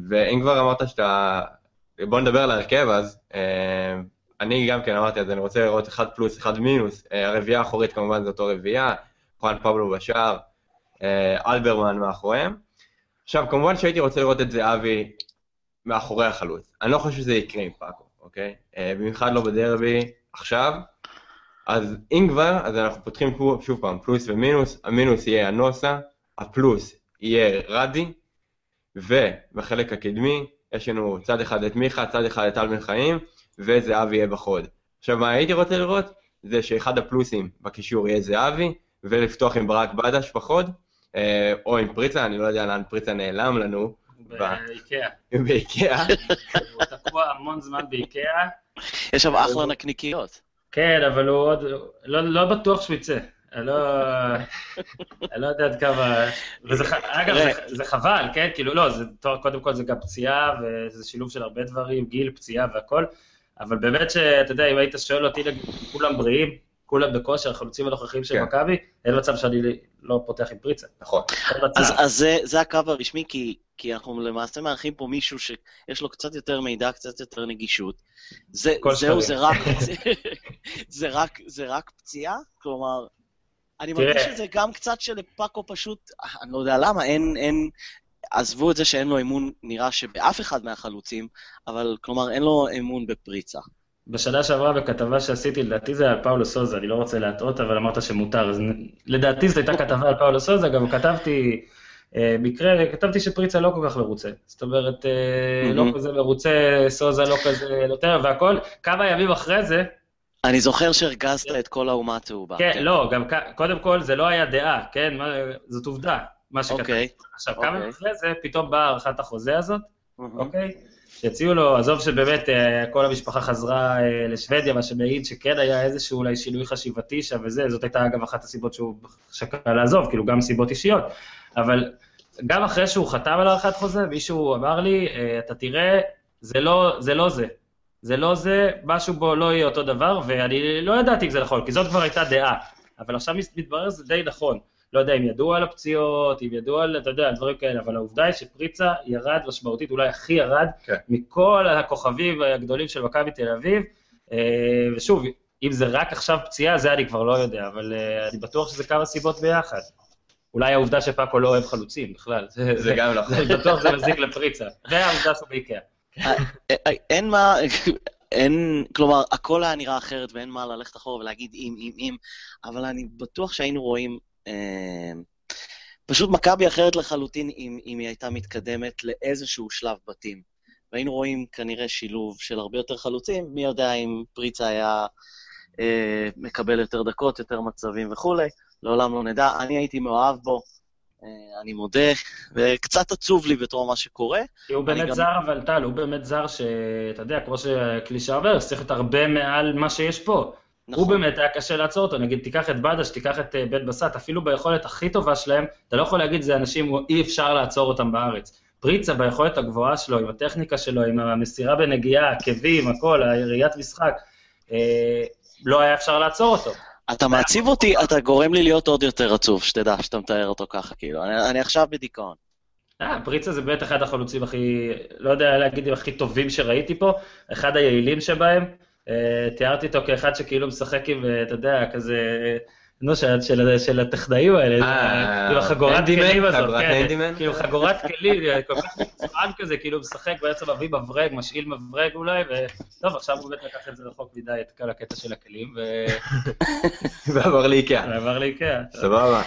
ואם כבר אמרת שאתה... בואו נדבר על ההרכב, אז אני גם כן אמרתי, אז אני רוצה לראות אחד פלוס, אחד מינוס. הרביעייה האחורית כמובן זה אותו רביעייה, חואן פבלו בשער, אלברמן מאחוריהם. עכשיו, כמובן שהייתי רוצה לראות את זהבי מאחורי החלוץ. אני לא חושב שזה יקרה עם פאקו, אוקיי? אה, במיוחד לא בדרבי עכשיו. אז אם כבר, אז אנחנו פותחים שוב פעם פלוס ומינוס, המינוס יהיה הנוסה, הפלוס יהיה רדי, ובחלק הקדמי יש לנו צד אחד את מיכה, צד אחד את טל בן חיים, וזהבי יהיה בחוד. עכשיו, מה הייתי רוצה לראות? זה שאחד הפלוסים בקישור יהיה זהבי, ולפתוח עם ברק בדש בחוד, אה, או עם פריצה, אני לא יודע לאן פריצה נעלם לנו, באיקאה. באיקאה. הוא תקוע המון זמן באיקאה. יש שם אחלה נקניקיות. כן, אבל הוא עוד, לא, לא בטוח שהוא יצא. אני לא, לא יודע עד כמה... וזה, אגב, זה, זה חבל, כן? כאילו, לא, זה, קודם כל זה גם פציעה, וזה שילוב של הרבה דברים, גיל, פציעה והכל, אבל באמת שאתה יודע, אם היית שואל אותי, כולם בריאים, כולם בכושר, החלוצים הנוכחים של כן. מכבי, אין מצב שאני לא פותח עם פריצה. נכון. אז, אז זה, זה הקו הרשמי, כי, כי אנחנו למעשה מארחים פה מישהו שיש לו קצת יותר מידע, קצת יותר נגישות. זה, זהו, זה רק, זה, זה, רק, זה רק פציעה? כלומר, אני מרגיש שזה גם קצת שלפאקו פשוט, אני לא יודע למה, אין, אין, עזבו את זה שאין לו אמון, נראה שבאף אחד מהחלוצים, אבל כלומר, אין לו אמון בפריצה. בשנה שעברה בכתבה שעשיתי, לדעתי זה על פאולו סוזה, אני לא רוצה להטעות, אבל אמרת שמותר, אז לדעתי זו הייתה כתבה על פאולו סוזה, גם כתבתי מקרה, כתבתי שפריצה לא כל כך מרוצה. זאת אומרת, mm-hmm. לא כזה מרוצה, סוזה לא כזה יותר, והכל. כמה ימים אחרי זה... אני זוכר שהרגזת את כל האומה הצהובה. כן, כן, לא, גם קודם כל זה לא היה דעה, כן? זאת עובדה, מה שכתבתי. אוקיי. עכשיו, כמה ימים אחרי זה, פתאום באה הארכת החוזה הזאת, אוקיי? שהציעו לו, עזוב שבאמת אה, כל המשפחה חזרה אה, לשוודיה, מה שמעיד שכן היה איזשהו אולי שינוי חשיבתי שם וזה, זאת הייתה אגב אחת הסיבות שהוא שקל לעזוב, כאילו גם סיבות אישיות, אבל גם אחרי שהוא חתם על הארכת חוזה, מישהו אמר לי, אה, אתה תראה, זה לא זה, לא זה. זה לא זה, משהו בו לא יהיה אותו דבר, ואני לא ידעתי אם זה נכון, כי זאת כבר הייתה דעה, אבל עכשיו מתברר שזה די נכון. לא יודע אם ידעו על הפציעות, אם ידעו על, אתה יודע, דברים כאלה, אבל העובדה היא שפריצה ירד משמעותית, אולי הכי ירד, כן. מכל הכוכבים הגדולים של מכבי תל אביב, אה, ושוב, אם זה רק עכשיו פציעה, זה אני כבר לא יודע, אבל אה, אני בטוח שזה כמה סיבות ביחד. אולי העובדה שפאקו לא אוהב חלוצים בכלל. זה גם נכון. אני בטוח שזה מזיק לפריצה. והעובדה שהוא באיקאה. אה, אין מה, אין, כלומר, הכל היה נראה אחרת ואין מה ללכת אחורה ולהגיד אם, אם, אם, אבל אני בטוח שהיינו רואים אמ, פשוט מכבי אחרת לחלוטין אם, אם היא הייתה מתקדמת לאיזשהו שלב בתים. והיינו רואים כנראה שילוב של הרבה יותר חלוצים, מי יודע אם פריצה היה אה, מקבל יותר דקות, יותר מצבים וכולי, לעולם לא נדע. אני הייתי מאוהב בו, אה, אני מודה, וקצת עצוב לי בתור מה שקורה. כי הוא באמת גם... זר, אבל טל, הוא באמת זר שאתה יודע, כמו שקלישה אומר, צריך להיות הרבה מעל מה שיש פה. נכון. הוא באמת היה קשה לעצור אותו, נגיד, תיקח את בדש, תיקח את אה, בית בסט, אפילו ביכולת הכי טובה שלהם, אתה לא יכול להגיד, זה אנשים, אי אפשר לעצור אותם בארץ. פריצה ביכולת הגבוהה שלו, עם הטכניקה שלו, עם המסירה בנגיעה, עקבים, הכל, הראיית משחק, אה, לא היה אפשר לעצור אותו. אתה מעציב אותי, אתה גורם לי להיות עוד יותר עצוב, שתדע, שאתה מתאר אותו ככה, כאילו. אני, אני עכשיו בדיכאון. אה, פריצה זה באמת אחד החלוצים הכי, לא יודע להגיד אם הכי טובים שראיתי פה, אחד היעילים שבהם. אה, תיארתי אותו כאחד שכאילו משחק עם, אה, אתה יודע, כזה, נו, של, של, של הטכנאים האלה, אה, עם החגורת כלים הזאת, כן, כאילו חגורת כלים, כל כך מקצוען כזה, כאילו משחק בעצם מביא מברג, משאיל מברג אולי, וטוב, עכשיו הוא באמת לקח את זה רחוק מדי, את כל הקטע של הכלים, ו... ועבר לאיקאה. ועבר לאיקאה. סבבה.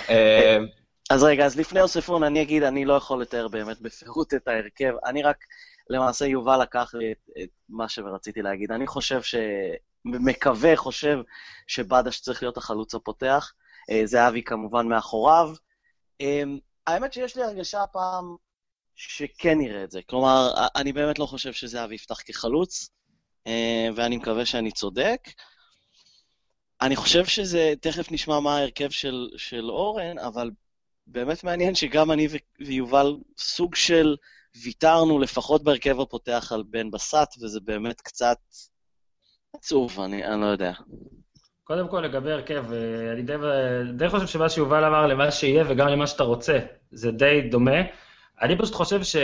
אז רגע, אז לפני אוספון, אני אגיד, אני לא יכול לתאר באמת בפירוט את ההרכב, אני רק למעשה יובל לקח לי את, את מה שרציתי להגיד. אני חושב ש... מקווה, חושב שבדש צריך להיות החלוץ הפותח. אה, זהבי כמובן מאחוריו. אמ, האמת שיש לי הרגשה הפעם שכן נראה את זה. כלומר, אני באמת לא חושב שזהבי יפתח כחלוץ, אה, ואני מקווה שאני צודק. אני חושב שזה, תכף נשמע מה ההרכב של, של אורן, אבל באמת מעניין שגם אני ויובל סוג של ויתרנו לפחות בהרכב הפותח על בן בסט, וזה באמת קצת עצוב, אני, אני לא יודע. קודם כל, לגבי הרכב, אה, אני די, די חושב שמה שיובל אמר למה שיהיה וגם למה שאתה רוצה, זה די דומה. אני פשוט חושב ש...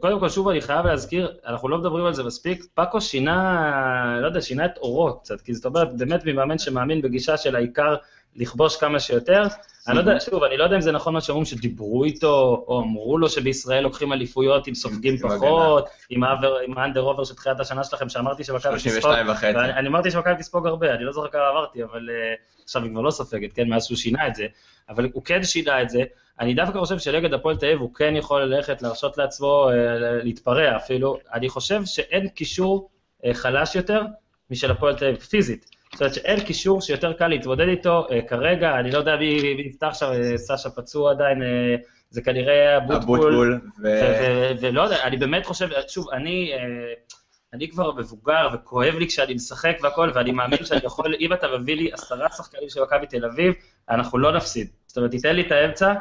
קודם כל, שוב, אני חייב להזכיר, אנחנו לא מדברים על זה מספיק, פאקו שינה, לא יודע, שינה את אורו קצת, כי זאת אומרת, באמת ממאמן שמאמין בגישה של העיקר לכבוש כמה שיותר. אני לא יודע, שוב, אני לא יודע אם זה נכון מה שאומרים שדיברו איתו, או אמרו לו שבישראל לוקחים אליפויות אם סופגים פחות, עם האנדר אובר של תחילת השנה שלכם, שאמרתי שמכבי תספוג, 32 וחצי. אני אמרתי שמכבי תספוג הרבה, אני לא זוכר כמה עברתי, אבל אה, עכשיו היא כבר לא סופגת, כן, מאז שהוא שינה את זה, אבל הוא כן שינה את זה. אני דווקא חושב שנגד הפועל תל אביב הוא כן יכול ללכת, להרשות לעצמו אה, להתפרע אפילו. אני חושב שאין קישור אה, חלש יותר משל הפועל תל אביב, פיזית. זאת אומרת שאין קישור שיותר קל להתמודד איתו uh, כרגע, אני לא יודע מי, נפתח שם, אה, סשה פצוע עדיין, uh, זה כנראה אבוטבול. ו... ולא יודע, אני באמת חושב, שוב, אני... אני כבר מבוגר וכואב לי כשאני משחק והכל, ואני מאמין שאני יכול, אם אתה מביא לי עשרה שחקנים של מכבי תל אביב, אנחנו לא נפסיד. זאת אומרת, תיתן לי את האמצע,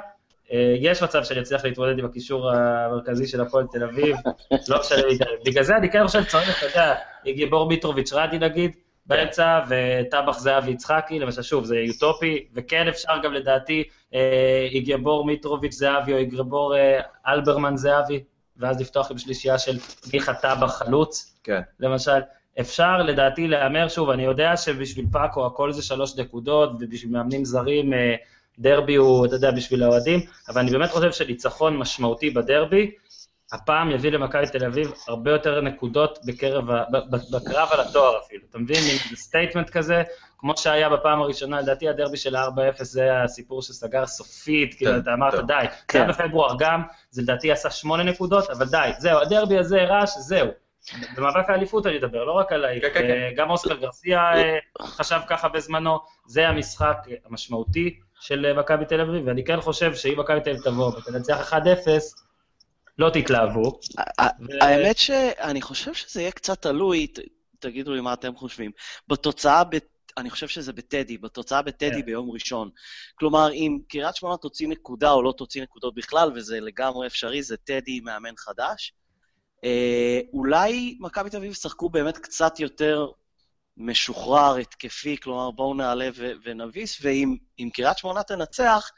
יש מצב שאני אצליח להתמודד עם הקישור המרכזי של הפועל תל אביב, לא משנה לי. בגלל זה אני כן חושב שצריך, אתה יודע, גיבור מיטרוביץ' רדי נגיד, באמצע, וטבח זהבי יצחקי, למשל, שוב, זה אוטופי, וכן אפשר גם לדעתי אה, איגבור מיטרוביץ' זהבי או איגבור אה, אלברמן זהבי, ואז לפתוח עם שלישייה של מיכה טבח חלוץ, כן. למשל. אפשר לדעתי להמר, שוב, אני יודע שבשביל פאקו הכל זה שלוש נקודות, ובשביל מאמנים זרים אה, דרבי הוא, אתה יודע, בשביל האוהדים, אבל אני באמת חושב שניצחון משמעותי בדרבי, הפעם יביא למכבי תל אביב הרבה יותר נקודות בקרב, בקרב על התואר אפילו, אתה מבין? זה statement כזה, כמו שהיה בפעם הראשונה, לדעתי הדרבי של ה-4-0 זה הסיפור שסגר סופית, כאילו כן, אתה אמרת די, זה היה בפברואר גם, זה לדעתי עשה שמונה נקודות, אבל די, זהו, הדרבי הזה רעש, זהו. במאבק האליפות אני אדבר, לא רק עליי, כן, כן, גם אוסקר גרסיה אה, חשב ככה בזמנו, זה המשחק המשמעותי של מכבי תל אביב, ואני כן חושב שאם מכבי תל אביב תבוא ותנצח 1-0, לא תתלהבו. האמת שאני חושב שזה יהיה קצת תלוי, תגידו לי מה אתם חושבים. בתוצאה, אני חושב שזה בטדי, בתוצאה בטדי כן. ביום ראשון. כלומר, אם קריית שמונה תוציא נקודה או לא תוציא נקודות בכלל, וזה לגמרי אפשרי, זה טדי מאמן חדש. אה, אולי מכבי תל אביב ישחקו באמת קצת יותר משוחרר, התקפי, כלומר בואו נעלה ונביס, ואם קריית שמונה תנצח,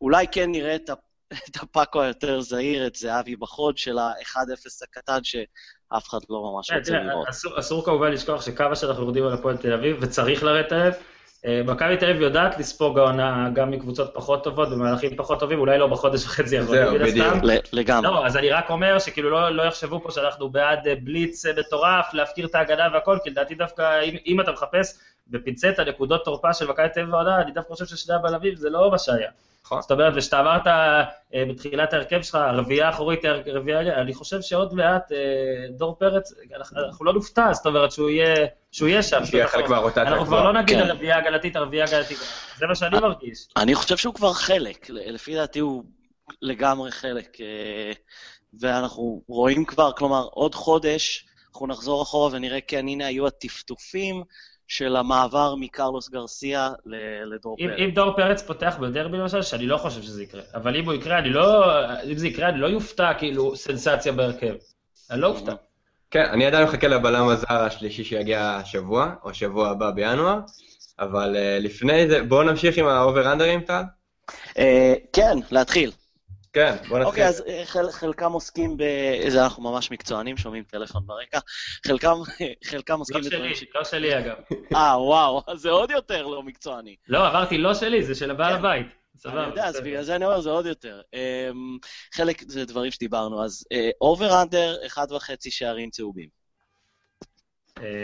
אולי כן נראה את את הפאקו היותר זהיר, את זהבי בחוד של ה-1-0 הקטן, שאף אחד לא ממש רוצה לראות. אסור כמובן לשכוח שכמה שאנחנו יורדים על הפועל תל אביב, וצריך לרדת הערב, אה, מכבי תל אביב יודעת לספוג העונה גם מקבוצות פחות טובות, במהלכים פחות טובים, אולי לא בחודש וחצי האחרונים, מן הסתם. לגמרי. לא, אז אני רק אומר שכאילו לא, לא יחשבו פה שאנחנו בעד אה, בליץ אה, מטורף, להפקיר את ההגנה והכל, כי לדעתי דווקא, אם, אם אתה מחפש בפינצטה נקודות תורפה של מכבי תל אביב בעונה, אני דווקא חושב ששני הבלמים זה לא מה שהיה. נכון. זאת אומרת, וכשאתה אמרת אה, בתחילת ההרכב שלך, רביעייה אחורית, רביעייה, אני חושב שעוד מעט אה, דור פרץ, אנחנו לא נופתע, זאת אומרת שהוא יהיה שם. שיהיה חלק מהרוטציה. אנחנו כבר לא נגיד כן. הרביעייה הגלתית, הרביעייה הגלתית, זה מה שאני מרגיש. אני חושב שהוא כבר חלק, לפי דעתי הוא לגמרי חלק. אה, ואנחנו רואים כבר, כלומר, עוד חודש אנחנו נחזור אחורה ונראה, כן, הנה היו הטפטופים. של המעבר מקרלוס גרסיה לדור אם, פרץ. אם דור פרץ פותח בדרבי למשל, שאני לא חושב שזה יקרה, אבל אם הוא יקרה, אני לא, אם זה יקרה, אני לא יופתע כאילו סנסציה בהרכב. אני לא אופתע. כן, אני עדיין מחכה לבלם הזר השלישי שיגיע השבוע, או שבוע הבא בינואר, אבל אה, לפני זה, בואו נמשיך עם ה over-under ים, טל. אה, כן, להתחיל. כן, בוא נתחיל. אוקיי, אז אה, חל, חלקם עוסקים ב... זה אנחנו ממש מקצוענים, שומעים טלפון ברקע. חלקם, חלקם עוסקים לא בדברים... לא שלי, לא שלי אגב. אה, וואו, זה עוד יותר לא מקצועני. לא, אמרתי לא שלי, זה של הבעל כן. הבית. אני יודע, אז בגלל זה אני אומר, זה עוד יותר. אמ, חלק זה דברים שדיברנו, אז over under, אחד וחצי שערים צהובים.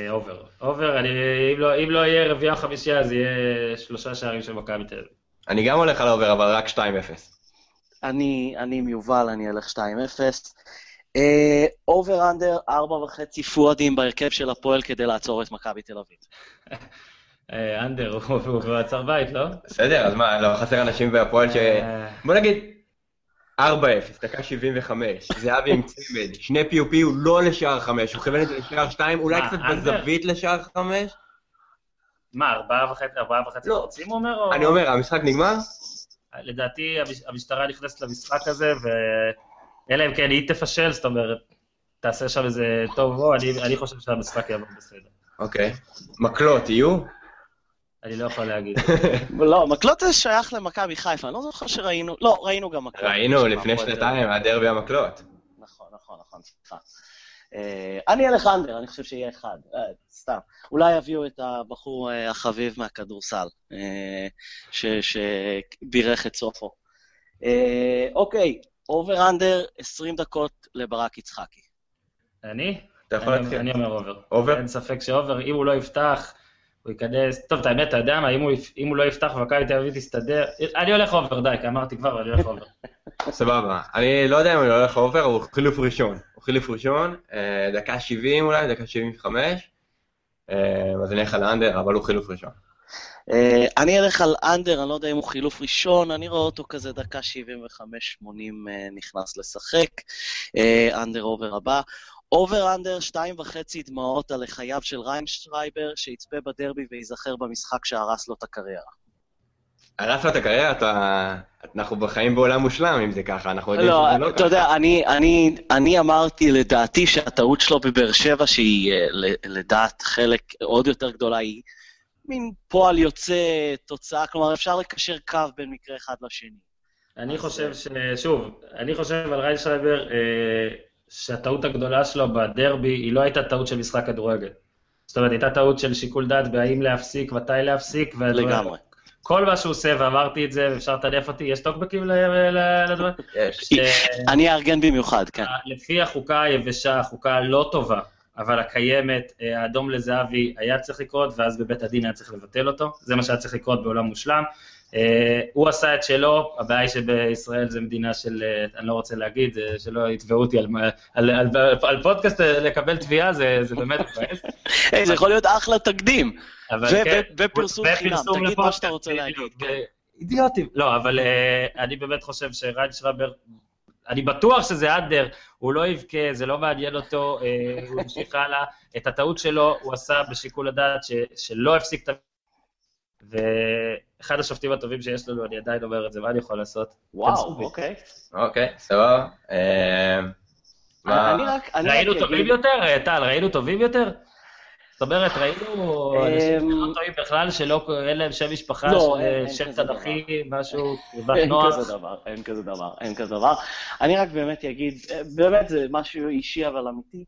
over. over, לא, אם לא יהיה רביעייה חמישייה, אז יהיה שלושה שערים של מכבי תל אביב. אני גם הולך על over, אבל רק 2-0. אני, אני עם יובל, אני אלך 2-0. over under, ארבע וחצי פואדים בהרכב של הפועל כדי לעצור את מכבי תל אביב. under, הוא עצר בית, לא? בסדר, אז מה, לא חסר אנשים בהפועל ש... בוא נגיד, 4-0, דקה 75, זהבי עם צמד, שני פי.או.פי הוא לא לשער 5, הוא כיוון את זה לשער 2, אולי קצת? בזווית לשער 5? מה, ארבעה וחצי, ארבעה וחצי לא. חוצים הוא אומר? או- אני אומר, המשחק נגמר? לדעתי המש- המשטרה נכנסת למשחק הזה, ואלא אם כן היא תפשל, זאת אומרת, תעשה שם איזה טוב או, אני, אני חושב שהמשחק יעבור בסדר. אוקיי. מקלות יהיו? אני לא יכול להגיד. לא, מקלות זה שייך למכבי חיפה, אני לא זוכר שראינו, לא, ראינו גם מקלות. ראינו לפני שנתיים, היה דרבי המקלות. נכון, נכון, נכון, סליחה. אה, אני אלך under, אני חושב שיהיה אחד, אה, סתם. אולי יביאו את הבחור אה, החביב מהכדורסל, ש- שבירך את סופו. אוקיי, over under 20 דקות לברק יצחקי. אני? אתה יכול אני- להתחיל. אני אומר over. over? אין ספק ש over, אם הוא לא יפתח, הוא ייכנס... טוב, את האמת, אתה יודע מה, אם הוא, אם הוא לא יפתח ומכבי תל אביב תסתדר... אני הולך over, די, כי אמרתי כבר, אני הולך over. סבבה. אני לא יודע אם אני הולך over, הוא חילוף ראשון. הוא חילוף ראשון, אה, דקה 70 אולי, דקה 75. אה, אז אני אלך על under, אבל הוא חילוף ראשון. אה, אני אלך על under, אני לא יודע אם הוא חילוף ראשון, אני רואה אותו כזה דקה 75-80 אה, נכנס לשחק. under over הבא. over under, שתיים וחצי דמעות על חייו של ריינשרייבר, שיצפה בדרבי וייזכר במשחק שהרס לו את הקריירה. הרס לו את הקריירה, אתה... אנחנו בחיים בעולם מושלם אם זה ככה, אנחנו יודעים לא, שזה לא אתה ככה. יודע, אני, אני, אני אמרתי לדעתי שהטעות שלו בבאר שבע, שהיא אה, לדעת חלק עוד יותר גדולה, היא מין פועל יוצא, תוצאה, כלומר אפשר לקשר קו בין מקרה אחד לשני. אני אז, חושב אה, ש... שוב, אני חושב על ריינשרייבר אה, שהטעות הגדולה שלו בדרבי היא לא הייתה טעות של משחק כדורגל. זאת אומרת, הייתה טעות של שיקול דעת בהאם להפסיק, מתי להפסיק. לגמרי. כל מה שהוא עושה, ואמרתי את זה, ואפשר לטנף אותי, יש טוקבקים לדברים? יש. אני אארגן במיוחד, כן. לפי החוקה היבשה, החוקה לא טובה, אבל הקיימת, אה, האדום לזהבי היה צריך לקרות, ואז בבית הדין היה צריך לבטל אותו. זה מה שהיה צריך לקרות בעולם מושלם. אה, הוא עשה את שלו, הבעיה היא שבישראל זו מדינה של, אה, אני לא רוצה להגיד, אה, שלא יתבעו אותי על, על, על, על, פודקאסט לקבל תביעה, זה, זה באמת מבאס. זה יכול להיות אחלה תקדים. כן, ופרסום חינם, תגיד מה שאתה רוצה להגיד. ו- אידיוטים. לא, אבל אני באמת חושב שריין שראבר, אני בטוח שזה אנדר, הוא לא יבכה, זה לא מעניין אותו, הוא המשיך הלאה. את הטעות שלו הוא עשה בשיקול הדעת ש- שלא הפסיק את. ואחד השופטים הטובים שיש לנו, אני עדיין אומר את זה, מה אני יכול לעשות? וואו. אוקיי. אוקיי, סבבה. אה, ראינו טובים יותר, אה, טל, ראינו טובים יותר? זאת אומרת, ראינו אנשים אמ, שלא טועים בכלל, שלא, אין להם שם משפחה, לא, אין- אה, אין שם תנ"כי, משהו, אין נוח. כזה דבר, אין כזה דבר, אין כזה דבר. אני רק באמת אגיד, אה, באמת זה משהו אישי אבל אמיתי.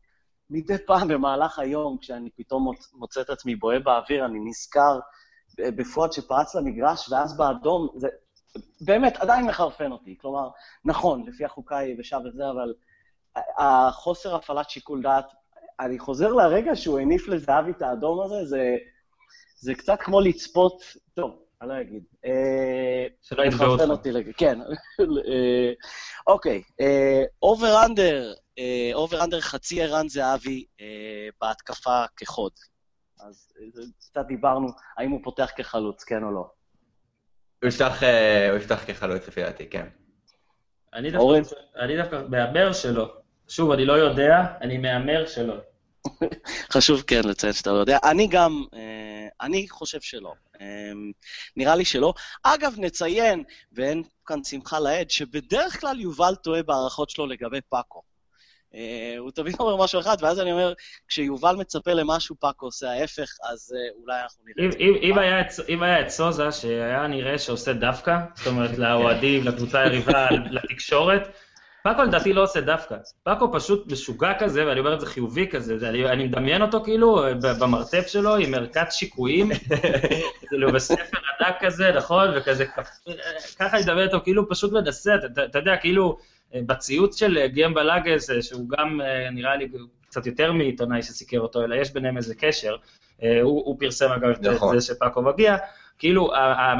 מדי פעם במהלך היום, כשאני פתאום מוצ- מוצא את עצמי בוהה באוויר, אני נזכר בפואד שפרץ למגרש, ואז באדום, זה באמת עדיין מחרפן אותי. כלומר, נכון, לפי החוקה היבשה וזה, אבל החוסר הפעלת שיקול דעת, אני חוזר לרגע שהוא הניף לזהבי את האדום הזה, זה, זה קצת כמו לצפות, טוב, אני לא אגיד. אה, שלא מחרפן אותך. אותי לג... כן. אה, אוקיי, over under, over under חצי ערן זהבי אה, בהתקפה כחוד. אז אה, קצת דיברנו, האם הוא פותח כחלוץ, כן או לא. הוא יפתח, אה, הוא יפתח כחלוץ לפי דעתי, כן. אני? דווקא, אני דווקא מהמר שלא. שוב, אני לא יודע, אני מהמר שלא. חשוב כן לציין שאתה לא יודע. אני גם, אה, אני חושב שלא. אה, נראה לי שלא. אגב, נציין, ואין כאן שמחה לאיד, שבדרך כלל יובל טועה בהערכות שלו לגבי פאקו. אה, הוא תמיד אומר משהו אחד, ואז אני אומר, כשיובל מצפה למשהו, פאקו עושה ההפך, אז אה, אולי אנחנו נראה את זה. אם, היה את, סוזה, שהיה נראה שעושה דווקא, זאת אומרת, לאוהדים, לקבוצה היריבה, לתקשורת, פאקו לדעתי לא עושה דווקא. פאקו פשוט משוגע כזה, ואני אומר את זה חיובי כזה, זה, אני, אני מדמיין אותו כאילו במרתף שלו עם ערכת שיקויים, כאילו בספר ענק כזה, נכון? וכזה, כפ- ככה אני מדמיין אותו, כאילו פשוט מנסה, אתה, יודע, כאילו אה, בציוץ של אה, גיים בלאגס, אה, שהוא גם אה, נראה לי קצת יותר מעיתונאי שסיקר אותו, אלא יש ביניהם איזה קשר, הוא, הוא פרסם אגב את נכון. זה שפאקו מגיע, כאילו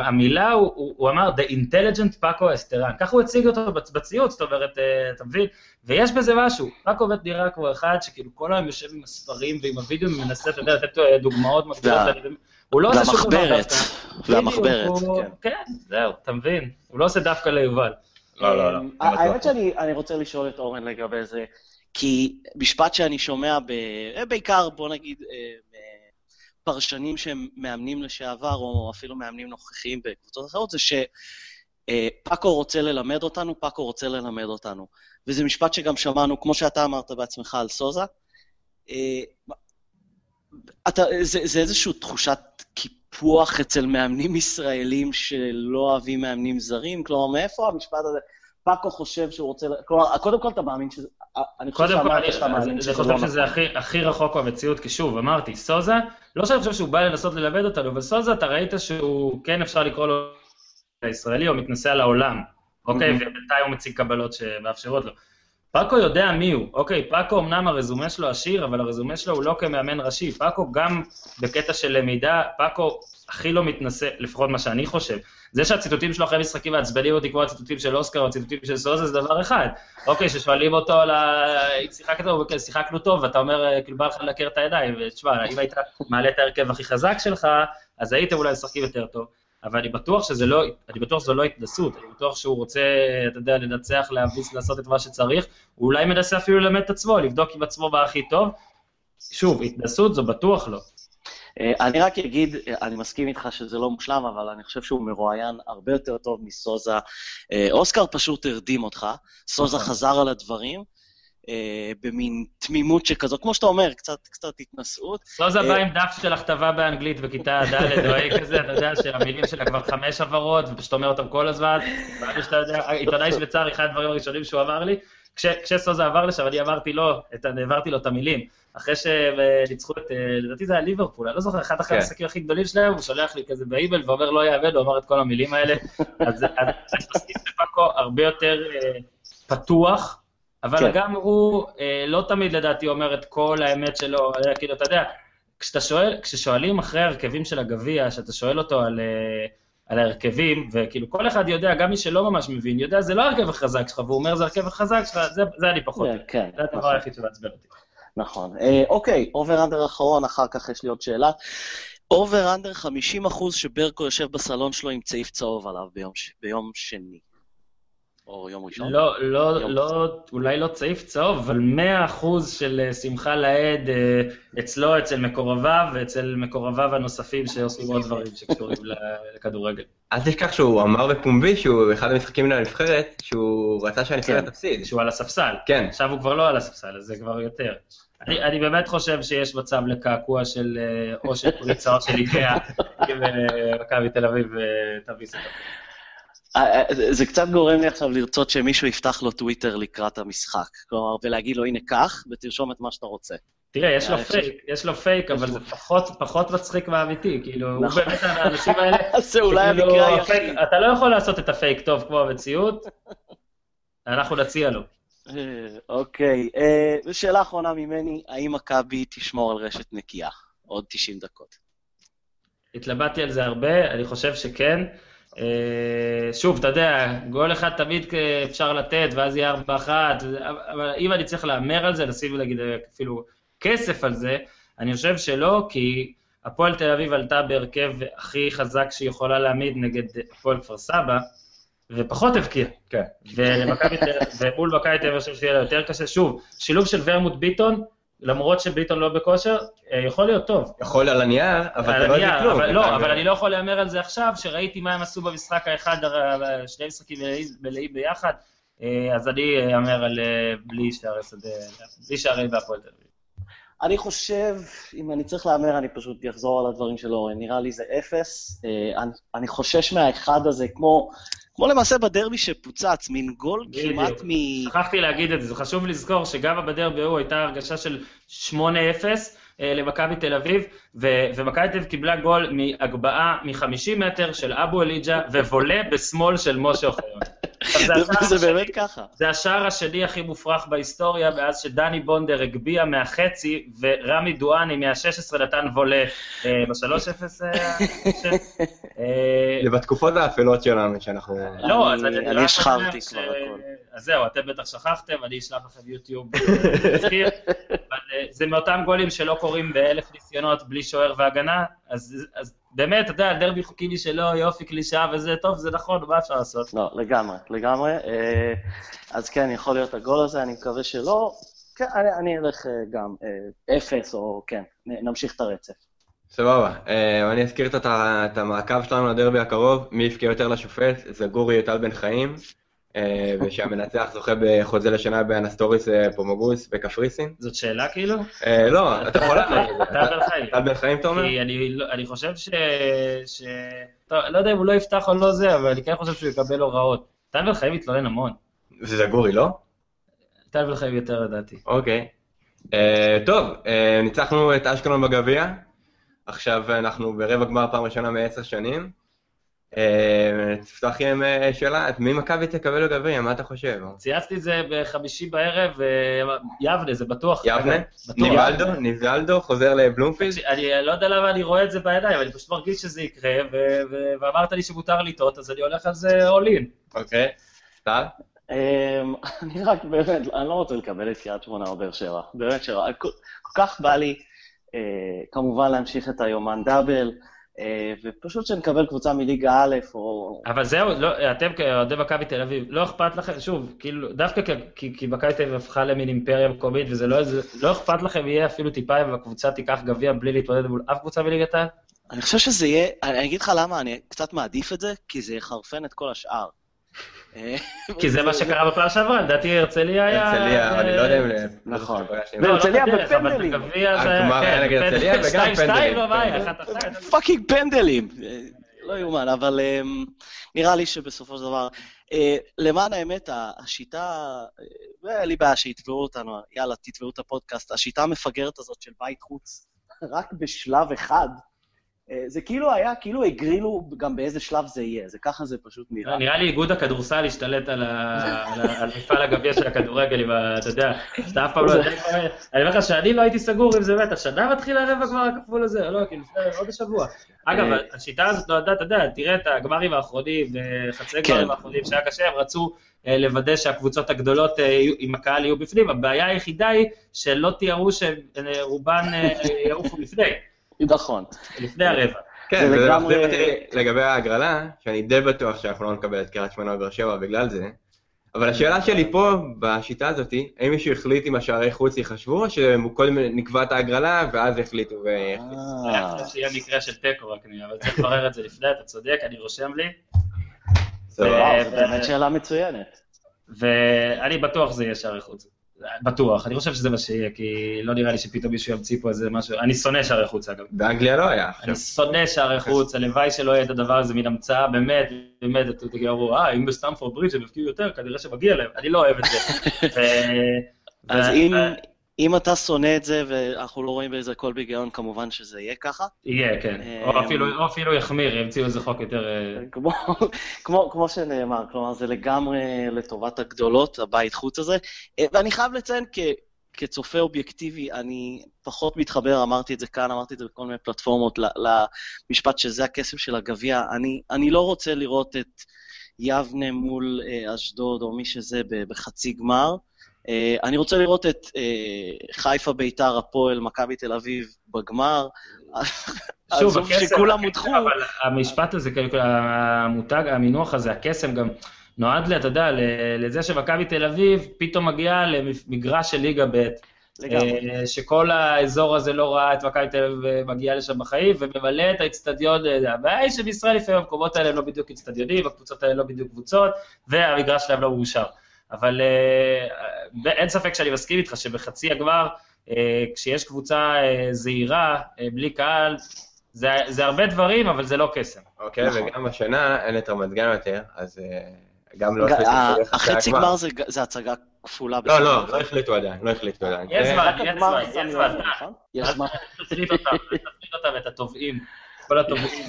המילה, הוא, הוא, הוא אמר The Intelligent פאקו אסטרן, ככה הוא הציג אותו בצ- בציוץ, זאת אומרת, אתה מבין? ויש בזה משהו, פאקו באמת נראה כמו אחד שכאילו כל היום יושב עם הספרים ועם הוידאו ומנסה, אתה יודע, לתת דוגמאות אני- הוא לא עושה שום דבר והמחברת, דווקא. והמחברת, הוא- כן. כן, זהו, אתה מבין, הוא לא עושה דווקא ליובל. לא, לא, לא. האמת שאני רוצה לשאול את אורן לגבי זה, כי משפט שאני שומע, בעיקר, בוא נגיד, פרשנים שהם מאמנים לשעבר, או אפילו מאמנים נוכחיים בקבוצות אחרות, זה שפאקו רוצה ללמד אותנו, פאקו רוצה ללמד אותנו. וזה משפט שגם שמענו, כמו שאתה אמרת בעצמך על סוזה. אה, אתה, זה, זה איזושהי תחושת קיפוח אצל מאמנים ישראלים שלא אוהבים מאמנים זרים? כלומר, מאיפה המשפט הזה? פאקו חושב שהוא רוצה... כלומר, קודם כל אתה מאמין שזה... אני חושב שאמרת שאתה מאמין שזה לא נכון. אני חושב שזה הכי, הכי רחוק במציאות, כי שוב, אמרתי, סוזה, לא שאני חושב שהוא בא לנסות ללמד אותנו, אבל סוזה, אתה ראית שהוא, כן אפשר לקרוא לו הישראלי, או מתנשא על העולם, אוקיי? ובינתיים הוא מציג קבלות שמאפשרות לו. פאקו יודע מי הוא, אוקיי, פאקו אמנם הרזומה שלו עשיר, אבל הרזומה שלו הוא לא כמאמן ראשי. פאקו גם בקטע של למידה, פאקו הכי לא מתנשא, לפחות מה שאני חושב. זה שהציטוטים שלו אחרי משחקים מעצבנים אותי כמו הציטוטים של אוסקר או הציטוטים של סוזה זה דבר אחד. אוקיי, ששואלים אותו על ה... אם שיחקת טוב, כן, שיחקנו טוב, ואתה אומר, כאילו בא לך לנקר את הידיים, ותשמע, אם היית מעלה את ההרכב הכי חזק שלך, אז הייתם אולי משחקים יותר טוב. אבל אני בטוח שזה לא, אני בטוח שזו לא התנסות, אני בטוח שהוא רוצה, אתה יודע, לנצח, להביס, לעשות את מה שצריך, הוא אולי מנסה אפילו ללמד את עצמו, לבדוק עם עצמו מה הכי טוב. שוב, התנסות זו בטוח לא. אה, אני רק אגיד, אני מסכים איתך שזה לא מושלם, אבל אני חושב שהוא מרואיין הרבה יותר טוב מסוזה. אה, אוסקר פשוט הרדים אותך, סוזה נכון. חזר על הדברים. אה, במין תמימות שכזו, כמו שאתה אומר, קצת, קצת התנשאות. סוזה בא עם דף של הכתבה באנגלית בכיתה ד' או אי כזה, אתה יודע שהמילים שלה כבר חמש הברות, ופשוט אומר אותם כל הזמן, ואז שאתה יודע, עיתונאי שוויצרי, אחד הדברים הראשונים שהוא אמר לי, כשסוזה עבר לשם, אני אמרתי לו, העברתי לו את המילים. אחרי שניצחו את, לדעתי זה היה ליברפול, אני לא זוכר, אחד אחרי כן. המשחקים הכי גדולים שלהם, הוא שולח לי כזה באיבל ואומר לא יאבד, הוא אמר את כל המילים האלה. אז אני מסכים שפאקו הרבה יותר אה, פתוח, אבל כן. גם הוא אה, לא תמיד לדעתי אומר את כל האמת שלו, כאילו, אתה יודע, כשאתה שואל, כששואלים אחרי ההרכבים של הגביע, שאתה שואל אותו על... על ההרכבים, וכאילו כל אחד יודע, גם מי שלא ממש מבין, יודע, זה לא ההרכב החזק שלך, והוא אומר, זה ההרכב החזק שלך, זה, זה אני פחות. כן, כן. זה הדבר נכון. היחיד שמעצבן אותי. נכון. אה, אוקיי, over under אחרון, אחר כך יש לי עוד שאלה. over under 50 אחוז שברקו יושב בסלון שלו עם צעיף צהוב עליו ביום, ביום שני. או יום ראשון? לא, לא, לא, אולי לא צעיף צהוב, אבל 100% של אה, שמחה לאיד אה, אצלו, אצל מקורביו ואצל מקורביו הנוספים שעושים עוד דברים שקשורים לכדורגל. אל תשכח שהוא אמר בפומבי שהוא אחד המשחקים לנבחרת, שהוא רצה שהנבחרת כן. תפסיד. שהוא על הספסל. כן. עכשיו הוא כבר לא על הספסל, אז זה כבר יותר. אני, אני באמת חושב שיש מצב לקעקוע של אה, או של פריצה או של איקאה, אם מכבי תל אביב תביס את הפריצה. אה, אה, זה קצת גורם לי עכשיו לרצות שמישהו יפתח לו טוויטר לקראת המשחק. כלומר, ולהגיד לו, הנה, קח, ותרשום את מה שאתה רוצה. תראה, יש לו אה, פייק, יש לו פייק, אבל זה פחות מצחיק מהאמיתי, כאילו, הוא נכון. באמת, האנשים האלה... זה אולי המקרה היחיד. אתה לא יכול לעשות את הפייק טוב כמו המציאות, אנחנו נציע לו. אוקיי, ושאלה אחרונה ממני, האם מכבי תשמור על רשת נקייה עוד 90 דקות? התלבטתי על זה הרבה, אני חושב שכן. שוב, אתה יודע, גול אחד תמיד אפשר לתת, ואז יהיה ארבע אחת, אבל אם אני צריך להמר על זה, לשים ולהגיד אפילו כסף על זה, אני חושב שלא, כי הפועל תל אביב עלתה בהרכב הכי חזק שהיא יכולה להעמיד נגד הפועל כפר סבא, ופחות הבקיע. כן. ומול מכבי תל אביב שיהיה לה יותר קשה. שוב, שילוב של ורמוט ביטון, למרות שביטון לא בכושר, אה, יכול להיות טוב. יכול על הנייר, אבל אתה לא יודע כלום. לא, אבל אני לא יכול להמר על זה עכשיו, שראיתי מה הם עשו במשחק האחד, שני משחקים מלאים ביחד, אה, אז אני אאמר על אה, בלי שערי שדה, בלי שערי בהפועל תל אביב. אני חושב, אם אני צריך להמר, אני פשוט אחזור על הדברים של אורן. נראה לי זה אפס. אני, אני חושש מהאחד הזה, כמו כמו למעשה בדרבי שפוצץ, מין גול כמעט מ... שכחתי להגיד את זה, זה חשוב לזכור שגם בדרבי ההוא הייתה הרגשה של 8-0 אה, למכבי תל אביב, ומכבי תל אביב קיבלה גול מהגבהה מ-50 מטר של אבו אליג'ה, ווולה בשמאל של משה אוחיון. זה באמת ככה. זה השער השני הכי מופרך בהיסטוריה, מאז שדני בונדר הגביה מהחצי, ורמי דואני מה-16 נתן וולה אה, ב-3-0. אה, זה בתקופות האפלות שלנו, שאנחנו... לא, אז אני השחרתי כבר הכול. אז זהו, אתם בטח שכחתם, אני אשלח לכם יוטיוב. זה מאותם גולים שלא קורים באלף ניסיונות בלי שוער והגנה, אז באמת, אתה יודע, דרבי חוקי משלו, יופי, קלישאה וזה, טוב, זה נכון, מה אפשר לעשות? לא, לגמרי, לגמרי. אה, אז כן, יכול להיות הגול הזה, אני מקווה שלא. כן, אני, אני אלך אה, גם אה, אפס, או כן, נמשיך את הרצף. סבבה. אני אזכיר את המעקב שלנו לדרבי הקרוב, מי יבכה יותר לשופט, זה גורי טל בן חיים, ושהמנצח זוכה בחוזה לשנה באנסטוריס אה, פומוגוס בקפריסין. זאת שאלה כאילו? אה, לא, אתה יכול לענות. טל בן חיים. טל בן חיים, אתה אומר? כי אני, לא- אני חושב ש... טוב, לא יודע אם הוא לא יפתח או לא זה, אבל אני כן חושב שהוא יקבל הוראות. טל בן חיים מתלונן המון. זה גורי, לא? טל בן חיים יותר לדעתי. אוקיי. אה, טוב, אה, ניצחנו את אשקלון בגביע. עכשיו אנחנו ברבע גמר פעם ראשונה מעשר שנים. אה, תפתח עם אה, שאלה, מי מכבי תקבל בגביע? מה אתה חושב? צייצתי את זה בחמישי בערב, אה, יבנה, זה בטוח. יבנה? ניבלדו? ניבלדו חוזר לבלומפילד? אני לא יודע למה אני רואה את זה בעיניים, אני פשוט מרגיש שזה יקרה, ואמרת לי שמותר לטעות, אז אני הולך על זה all in. אוקיי. טל? אמ, אני רק באמת, אני לא רוצה לקבל את קריית שמונה או באר שבע. באמת שלא. כל כך בא לי, כמובן, להמשיך את היומן דאבל, ופשוט שנקבל קבוצה מליגה א', או... אבל זהו, לא, אתם כאוהדי מכבי תל אביב, לא אכפת לכם, שוב, כאילו, דווקא כי- כי, מכבי תל אביב הפכה למין אימפריה מקומית, וזה לא איזה, לא אכפת לכם יהיה אפילו טיפה אם הקבוצה תיקח גביע בלי להתמודד מול אף קבוצה בליגת העל? אני חושב שזה יהיה, אני אני אגיד לך למה, אני קצת מעדיף את זה, כי זה יחרפן את כל השאר. אה, כי זה מה שקרה בפעם שעברה, לדעתי הרצליה היה... הרצליה, אבל אני לא יודע אם... נכון. והרצליה בפנדלים. הגמר היה כן, נגד הרצליה וגם פנדלים. לא, אחת. fucking פנדלים. אה, לא יאומן, אבל נראה לי שבסופו של דבר, אה, למען האמת, השיטה, אה, אין לי בעיה שיתבעו אותנו, יאללה, תתבעו את הפודקאסט, השיטה המפגרת הזאת של בית חוץ, רק בשלב אחד, אה, זה כאילו היה, כאילו הגרילו גם באיזה שלב זה יהיה, זה ככה זה פשוט נראה. נראה לי איגוד הכדורסל השתלט על מפעל הגביע של הכדורגל, אתה יודע, שאתה אף פעם לא יודע, אני אומר לך שאני לא הייתי סגור אם זה באמת, השנה מתחיל הרבע כבר הכפול הזה, לא, כאילו, לפני עוד השבוע. אגב, אה. השיטה הזאת נועדה, אתה יודע, תראה את הגמרים האחרונים, וחצי כן. גמרים האחרונים שהיה קשה, הם רצו אה, לוודא שהקבוצות הגדולות אה, עם הקהל יהיו בפנים, הבעיה היחידה היא שלא תיארו שרובן אה, יעופו לפני, נכון. לפני הרבע. כן, זה לגמרי- לגבי ההגרלה, שאני די בטוח שאנחנו לא נקבל את קריית שמונה ובאר שבע בגלל זה. אבל השאלה שלי פה, בשיטה הזאת, האם מישהו החליט אם השערי חוץ ייחשבו, או שקודם נקבע את ההגרלה ואז החליטו ו... אני אה, חושב שיהיה מקרה של תיקו רק אבל צריך לברר את זה לפני, אתה צודק, אני רושם לי. זו באמת שאלה מצוינת. ואני בטוח זה יהיה שערי חוץ. בטוח, אני חושב שזה מה שיהיה, כי לא נראה לי שפתאום מישהו ימציא פה איזה משהו, אני שונא שערי חוץ אגב. באנגליה לא היה. אני שונא שערי חוץ, הלוואי שלא יהיה את הדבר הזה, מין המצאה, באמת, באמת, אתם תגידו, אה, אם בסטמפורד ברידג' הם יפקיעו יותר, כנראה שמגיע להם, אני לא אוהב את זה. אז אם, ו- אם אתה שונא את זה, ואנחנו לא רואים בזה כל בהיגיון, כמובן שזה יהיה ככה. יהיה, כן. או אפילו- או אפילו יחמיר, ימציאו איזה חוק יותר... אה, כמו, כמו, כמו שנאמר, כלומר, זה לגמרי לטובת הגדולות, הבית חוץ הזה. אה, ואני חייב לציין, כ, כצופה אובייקטיבי, אני פחות מתחבר, אמרתי את זה כאן, אמרתי את זה בכל מיני פלטפורמות, למשפט שזה הכסף של הגביע. אני, אני לא רוצה לראות את יבנה מול אה, אשדוד, או מי שזה, בחצי גמר. אה, אני רוצה לראות את אה, חיפה, ביתר, הפועל, מכבי תל אביב בגמר. שוב, הקסם, שכולם הודחו. אבל המשפט הזה, כאילו, המותג, המינוח הזה, הקסם גם נועד, אתה יודע, לזה שמכבי תל אביב פתאום מגיעה למגרש של ליגה ב', לגמרי. אה, שכל האזור הזה לא ראה את מכבי תל אביב מגיעה לשם בחיים, וממלא את האצטדיון, הבעיה היא שבישראל לפעמים המקומות האלה הם לא בדיוק אצטדיונים, הקבוצות האלה לא בדיוק קבוצות, והמגרש שלהם לא מאושר. אבל אה, אין ספק שאני מסכים איתך שבחצי הגמר, אה, כשיש קבוצה אה, זהירה, אה, בלי קהל, זה, זה הרבה דברים, אבל זה לא קסם. אוקיי, נכון. וגם השנה אין את רמת גן יותר, אז אה, גם לא החליטו החצי. גמר זה זה הצגה כפולה. לא. לא, לא החליטו עדיין, לא החליטו עדיין. יש זמן. יש זמן, יש זמן. נכון? יש זמן. תפריד אותם, תפריד אותם, את התובעים, כל התובעים.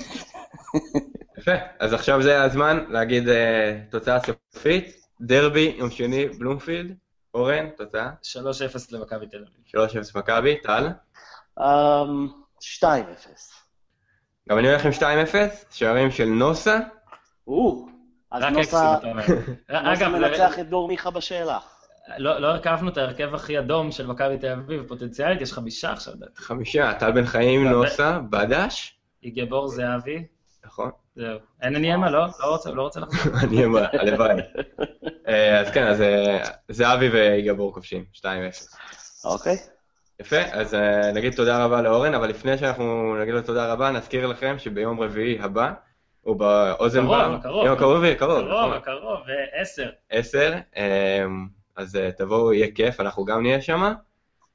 יפה, אז עכשיו זה הזמן להגיד אה, תוצאה סופית. דרבי, יום שני, בלומפילד. אורן, תוצאה. 3-0 למכבי תל אביב. 3-0 מכבי, טל. אמ, 2-0. גם אני הולך עם 2-0, שערים של נוסה. או, אז רק נוסה אקסים, אתה אומר. נוסה אגב, מנצח את דור מיכה בשאלה. לא לא הרכבנו את ההרכב הכי אדום של מכבי תל אביב, פוטנציאלית, יש חמישה עכשיו. חמישה, טל בן חיים, נוסה, בדש. יגבור זהבי. נכון. זהו. אין אני אמה, לא? לא רוצה, לא רוצה לחזור. אני אמה, הלוואי. אה, אז כן, אז אה, זהבי ויגבור כובשים, 2-0. אוקיי. יפה, אז אה, נגיד תודה רבה לאורן, אבל לפני שאנחנו נגיד לו תודה רבה, נזכיר לכם שביום רביעי הבא, הוא באוזן קרוב, בר. הקרוב, קרוב. קרוב, נכון. קרוב, עשר. עשר, אז תבואו, יהיה כיף, אנחנו גם נהיה שם,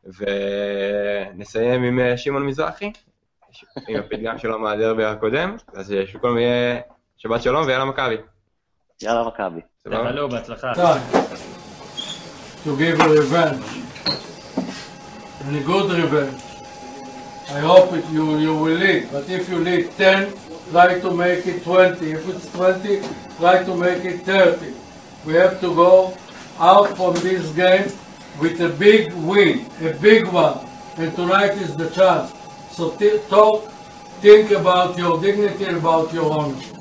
ונסיים עם שמעון מזרחי, עם הפתגם שלו מהדרבי הקודם, אז אה, שכולם יהיה שבת שלום ויאללה מכבי. יאללה, מכבי. סבבה? תבלו, בהצלחה. time to give a revenge, and a good revenge. I hope it, you, you will lead, but if you lead 10, try to make it 20. If it's 20, try to make it 30. We have to go out from this game with a big win, a big one, and tonight is the chance. So talk, think about your dignity about your ownership.